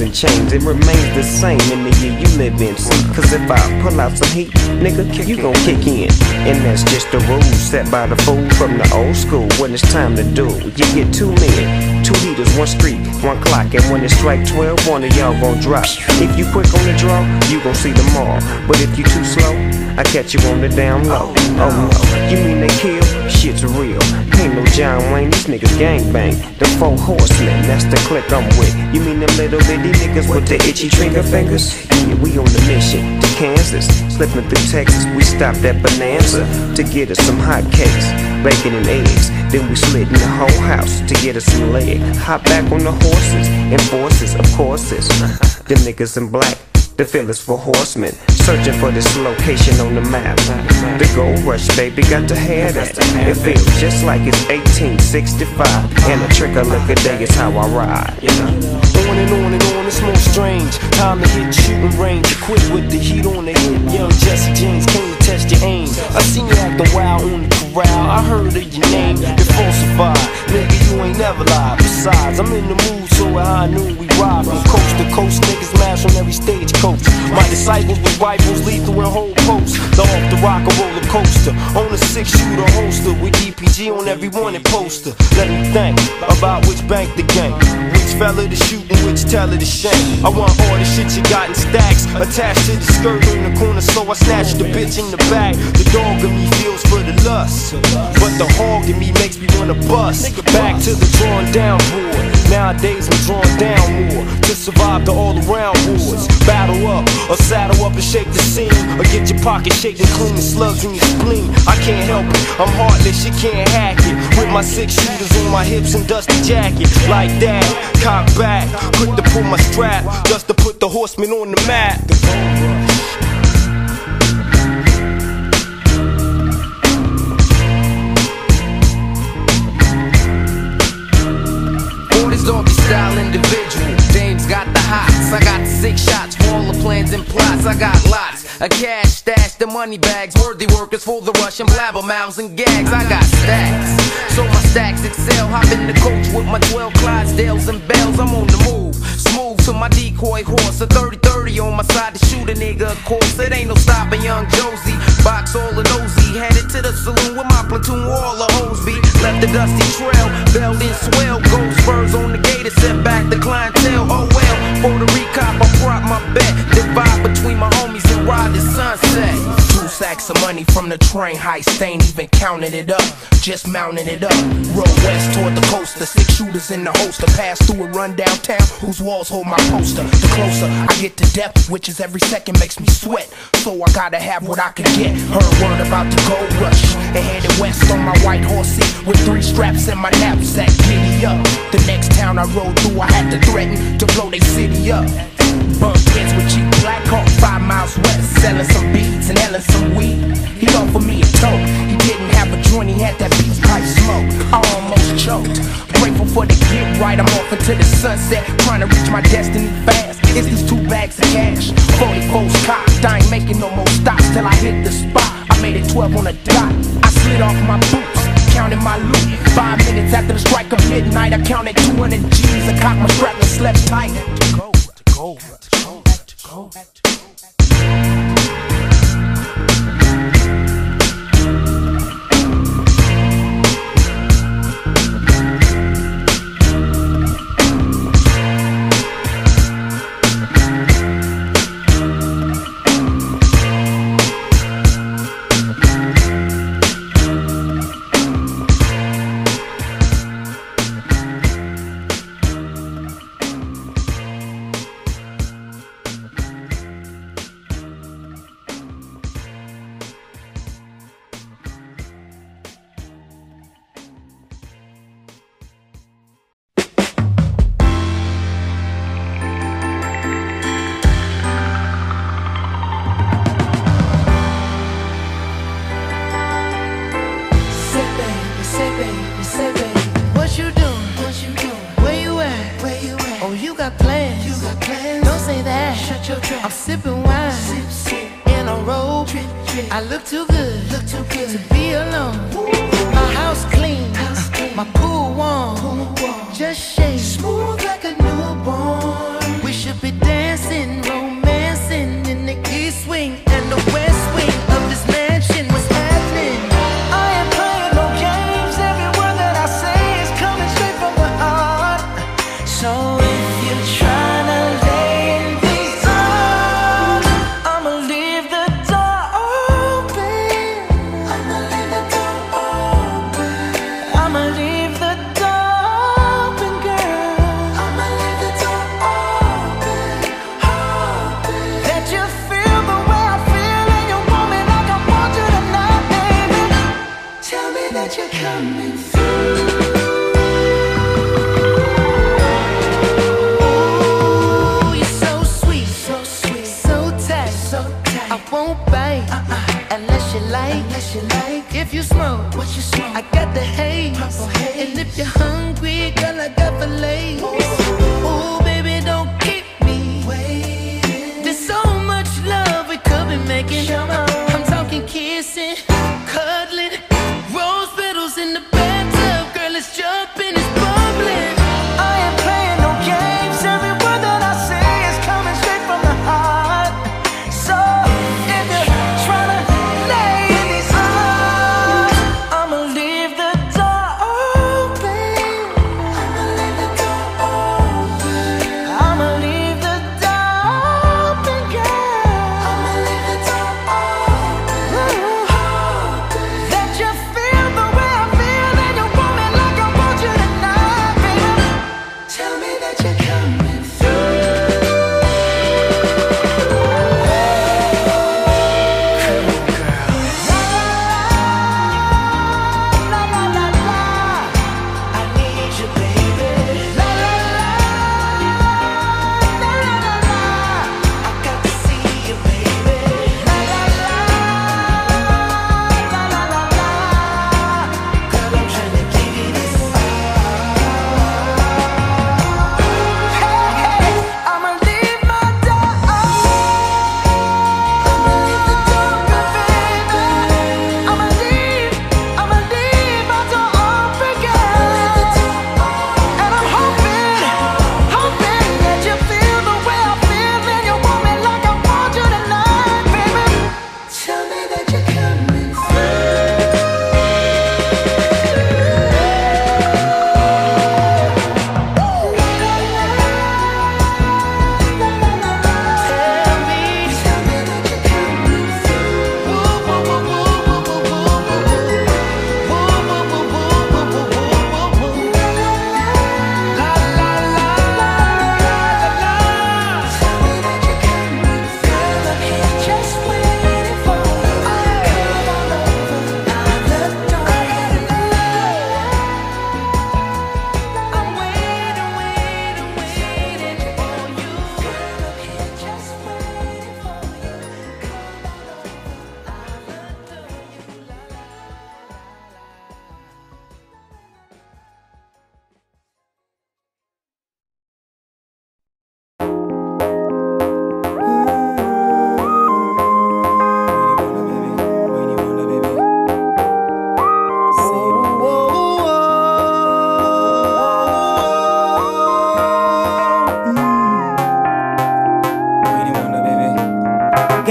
[SPEAKER 57] And chains. It remains the same in the year you live in. See, cause if I pull out some heat, nigga, you gon' kick in. And that's just the rules set by the fool from the old school. When it's time to do, you get two men, two heaters, one street, one clock. And when it strike 12, one of y'all gon' drop. If you quick on the draw, you gon' see them all. But if you too slow, I catch you on the down low. Oh no, oh, you mean they kill? Shit's real. Ain't no John Wayne, these niggas gangbang. The four horsemen, that's the clique I'm with. You mean them little bitty niggas with the itchy trigger fingers? Yeah, we on the mission to Kansas. Slipping through Texas, we stopped at Bonanza to get us some hot cakes, bacon and eggs. Then we slid in the whole house to get us some leg. Hop back on the horses and forces, of courses. Them niggas in black. The feelings for horsemen, searching for this location on the map. The gold rush, baby, got to have that. It feels just like it's 1865, and a trick of liquor day is how I ride.
[SPEAKER 58] On and on and on, it's more strange. Time to hit shooting range. Quit with the heat on the hit. Young Jesse James came to test your aim. I seen you acting wild on the corral. I heard of your name, You're falsified. Nigga, you ain't never lied. Besides, I'm in the mood, so high noon we ride from coast to coast. Niggas mash on every stagecoach. My disciples with rifles, lethal and whole posts. The off the rock a roller coaster. On a six shooter holster with DPG on every wanted poster. Let me think about which bank the gang. Which fella to shoot and which teller to shame. I want all the shit you got in stacks attached to the skirt in the corner, so I snatch the bitch in the bag. The dog in me feels for the lust, but the hog in me makes me wanna bust. Back to the drawn down board. Nowadays I'm drawn down more to survive the all around wars. Battle up or saddle up and shake the scene, or get your pocket shaking clean slugs in your spleen. I can't help it, I'm heartless, you can't hack it. With my six shooters on my hips and dusty jacket, like that. Cock back, quick to pull my strap, just to put the horseman on the map.
[SPEAKER 42] Six shots all the plans and plots. I got lots. A cash stash, the money bags. Worthy workers for the Russian blabber mouths and gags. I got stacks. So my stacks excel. Hop in the coach with my 12 Clydesdales and bells. I'm on the move. Smooth to my decoy horse. A 30-30 on my side to shoot a nigga, of course. It ain't no stopping young Josie. Box all the nosy. Headed to the saloon with my platoon all the hoes be. Left the dusty trail. Bell in swell. Gold spurs on the gator. Set back the clientele. Oh well. For the recop, I prop my bet. Divide between my homies and ride the sunset.
[SPEAKER 58] Two sacks of money from the train heist, ain't even counting it up, just mounting it up. Road west toward the coast, the six shooters in the holster. Pass through a run downtown, whose walls hold my poster. The closer I get to depth, which is every second makes me sweat. So I gotta have what I can get. Heard word about the gold rush, and headed west on my white horse seat with three straps in my knapsack. Giddy up. The next town I rode through, I had to threaten to blow they city up. Bump heads with Chief Black Hawk five miles west, selling some beads and selling some weed. He offered me a toke. He didn't have a joint, he had that beach pipe smoke. I almost choked. Grateful for the get right. I'm off into the sunset, trying to reach my destiny fast. It's these two bags of cash, 44 cocked. I ain't making no more stops till I hit the spot. I made it 12 on the dot. I slid off my boots counting my loot. Five minutes after the strike of midnight, I counted 200 G's. I cocked my strap and slept tight. To go, to go, to go, to go.
[SPEAKER 55] plans. You got plans. Don't say that. Shut your trap. I'm sipping wine. Sip, sip. In a robe. Trip, trip. I look too good. Look too good to be alone. Ooh. My house clean. House clean. My pool warm. Pool warm. Just shake. What you smoke? I got the haze. And if you're hungry, girl, I got filets.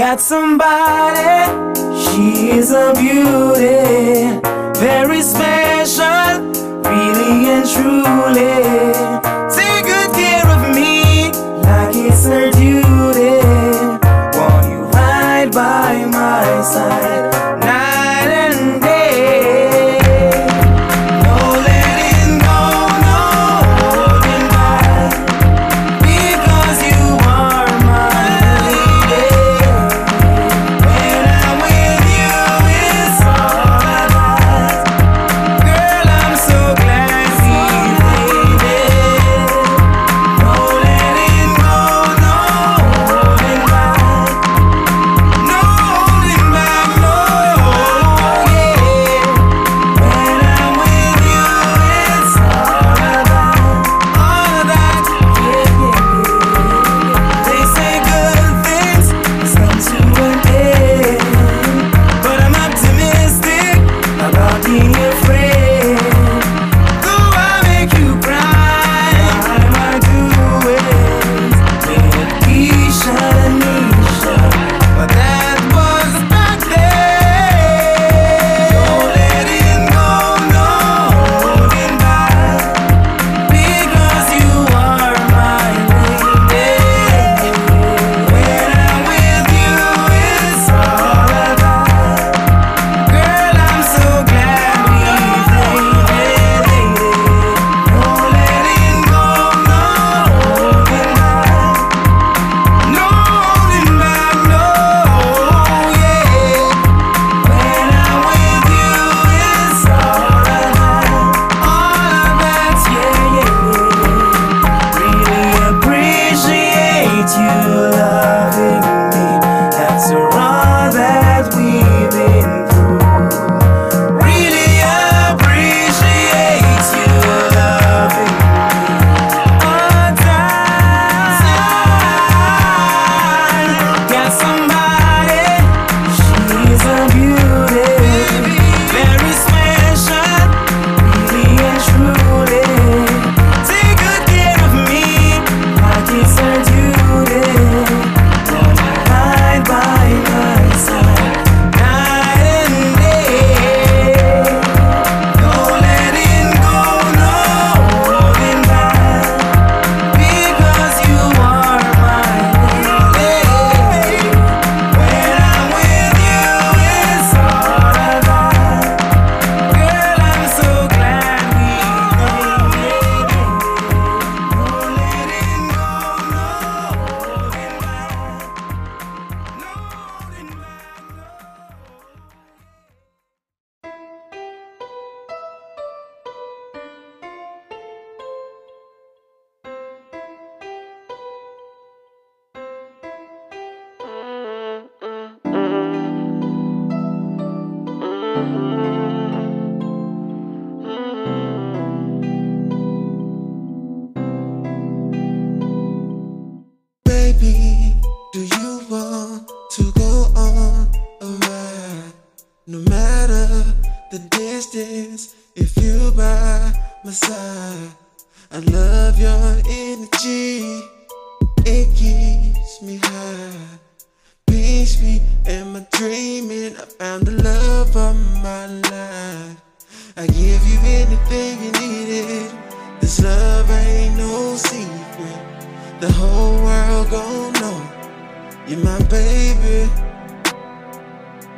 [SPEAKER 42] got somebody, she's a beauty, very special. You by my side, I
[SPEAKER 59] love your energy. It keeps me high. Peace me in my dreaming. I found the love of my life. I give you anything you needed. This love ain't no secret. The whole world gon' know you're my baby.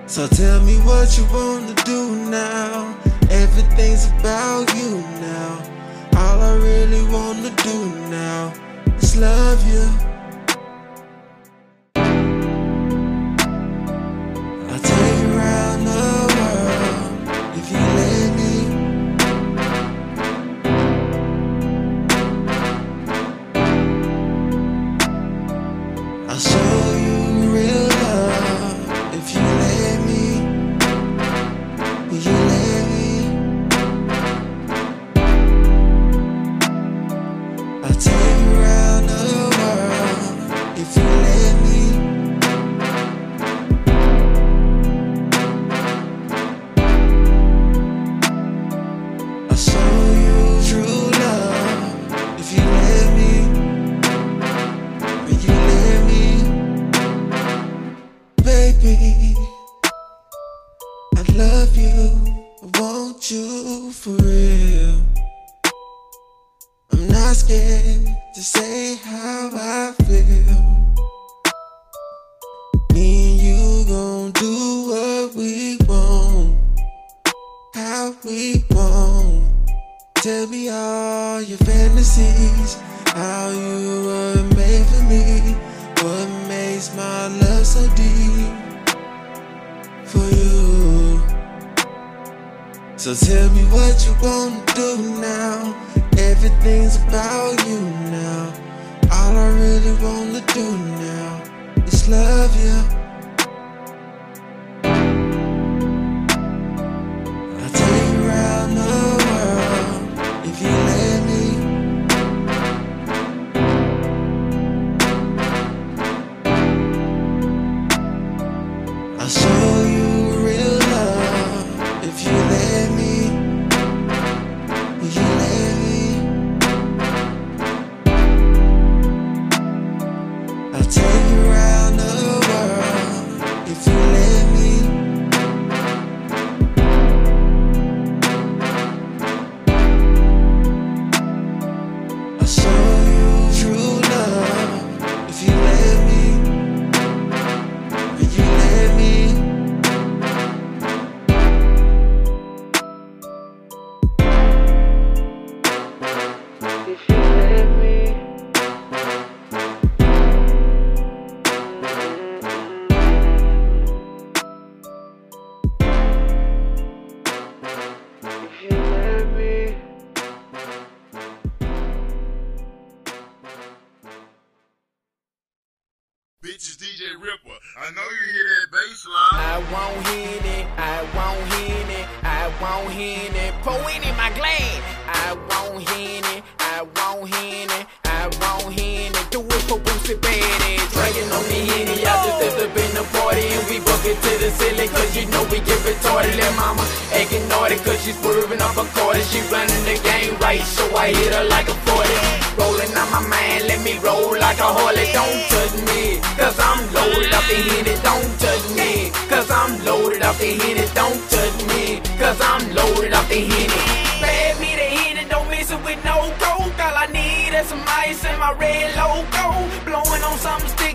[SPEAKER 59] So tell me what you wanna do now. Everything's about you now. All I really wanna do now is love you. Me
[SPEAKER 28] roll like a Harley. Don't touch me, cause I'm loaded up the hit it. Don't touch me, cause I'm loaded up the hit it. Don't touch me, cause I'm loaded up the hit it. Bad me to hit it, don't miss it with no coke. All I need is some ice and my red logo. Blowing on something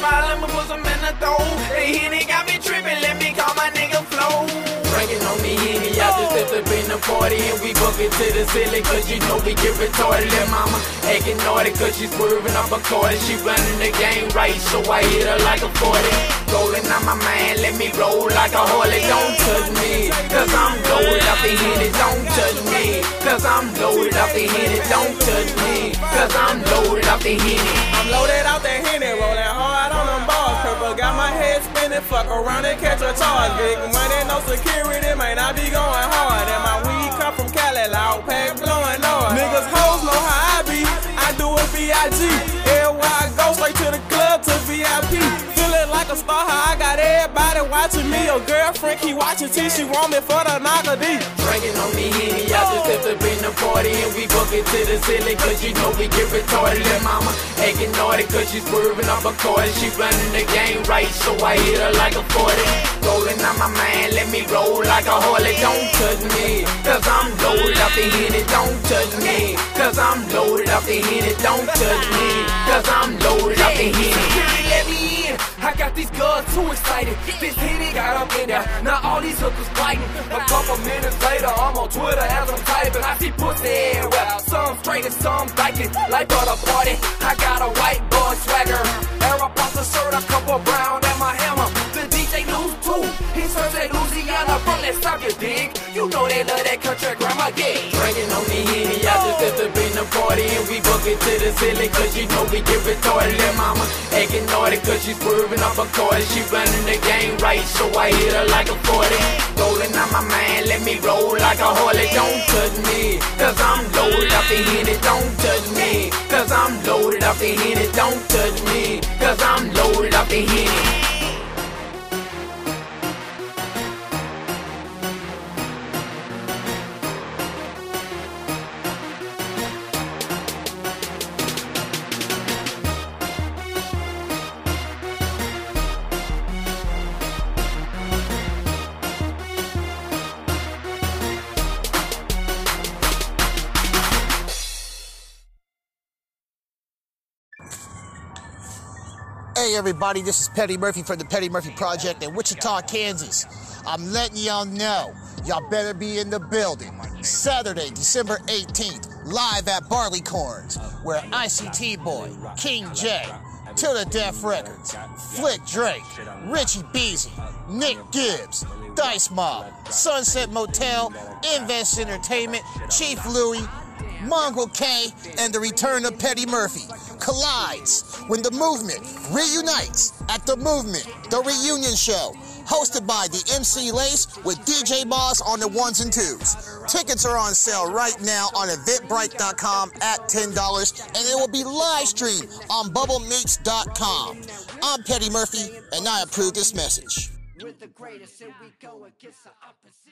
[SPEAKER 28] got a I'ma some in the throw. The Henny got me trippin', let me call my nigga Flow. Drinking on the Henny, I just stepped up in the party and we book it to the ceiling cause you know we get retarded. Let mama acting naughty cause she's swerving up a quarter. She running the game right, so I hit her like a 40. Rolling on my mind, let me roll like a Harley. Don't touch me, cause I'm loaded up the Henny. Don't touch me, cause Cause I'm loaded off the henny, don't touch me. Cause I'm loaded off the henny.
[SPEAKER 22] I'm loaded out the henny, rolling hard on got my head spinning, fuck around and catch a charge. Big money, no security, may not be going hard. And my weed come from Cali, loud pack blowing noise. Niggas hoes know how I be, I do it B.I.G. Everywhere I go, straight to the club to VIP. Like a star, I got everybody watching me. Your girlfriend keep watching till she want me for the knocker D.
[SPEAKER 28] Drinking on me henny, I just stepped up in the party and we book it to the ceiling cause you know we get retarded. And mama acting naughty cause she's swerving up a cord. She running the game right, so I hit her like a 40. Rolling on my mind, let me roll like a Harley. Don't touch me, cause I'm loaded off the henny. Don't touch me, cause I'm loaded off the henny. Don't touch me, cause I'm loaded off the henny.
[SPEAKER 60] Let me. I got these girls too excited. This hitty got up in there. Now all these hookers biting. A couple minutes later, I'm on Twitter as I'm typing. I see pussy everywhere. Some straight and some biking. Life for the party, I got a white boy swagger. Aeropostale shirt, a couple brown, and my hammer. The serves at Louisiana from that South, you dig? You know they love that country grandma gig.
[SPEAKER 28] Drinking on me henny, I just stepped up in the party and we book it to the ceiling cause you know we get retarded. And mama acting naughty cause she's swerving up a cord. She running the game right, so I hit her like a 40. Rolling on my mind, let me roll like a Harley. Don't touch me, cause I'm loaded off the henny. Don't touch me, cause I'm loaded off the henny. Don't touch me, cause I'm loaded off the henny.
[SPEAKER 61] Hey everybody, this is Petty Murphy from the Petty Murphy Project in Wichita, Kansas. I'm letting y'all know, y'all better be in the building. Saturday, December 18th, live at Barleycorns, where ICT Boy, King J, To the Death Records, Flick Drake, Richie Beezy, Nick Gibbs, Dice Mob, Sunset Motel, Invest Entertainment, Chief Louie, Mongrel K, and the return of Petty Murphy collides when the movement reunites at the Movement, the reunion show, hosted by the MC Lace with DJ Boss on the ones and twos. Tickets are on sale right now on eventbrite.com at $10, and it will be live streamed on bubblemeats.com. I'm Petty Murphy, and I approve this message.
[SPEAKER 62] We're the greatest we go against the opposition.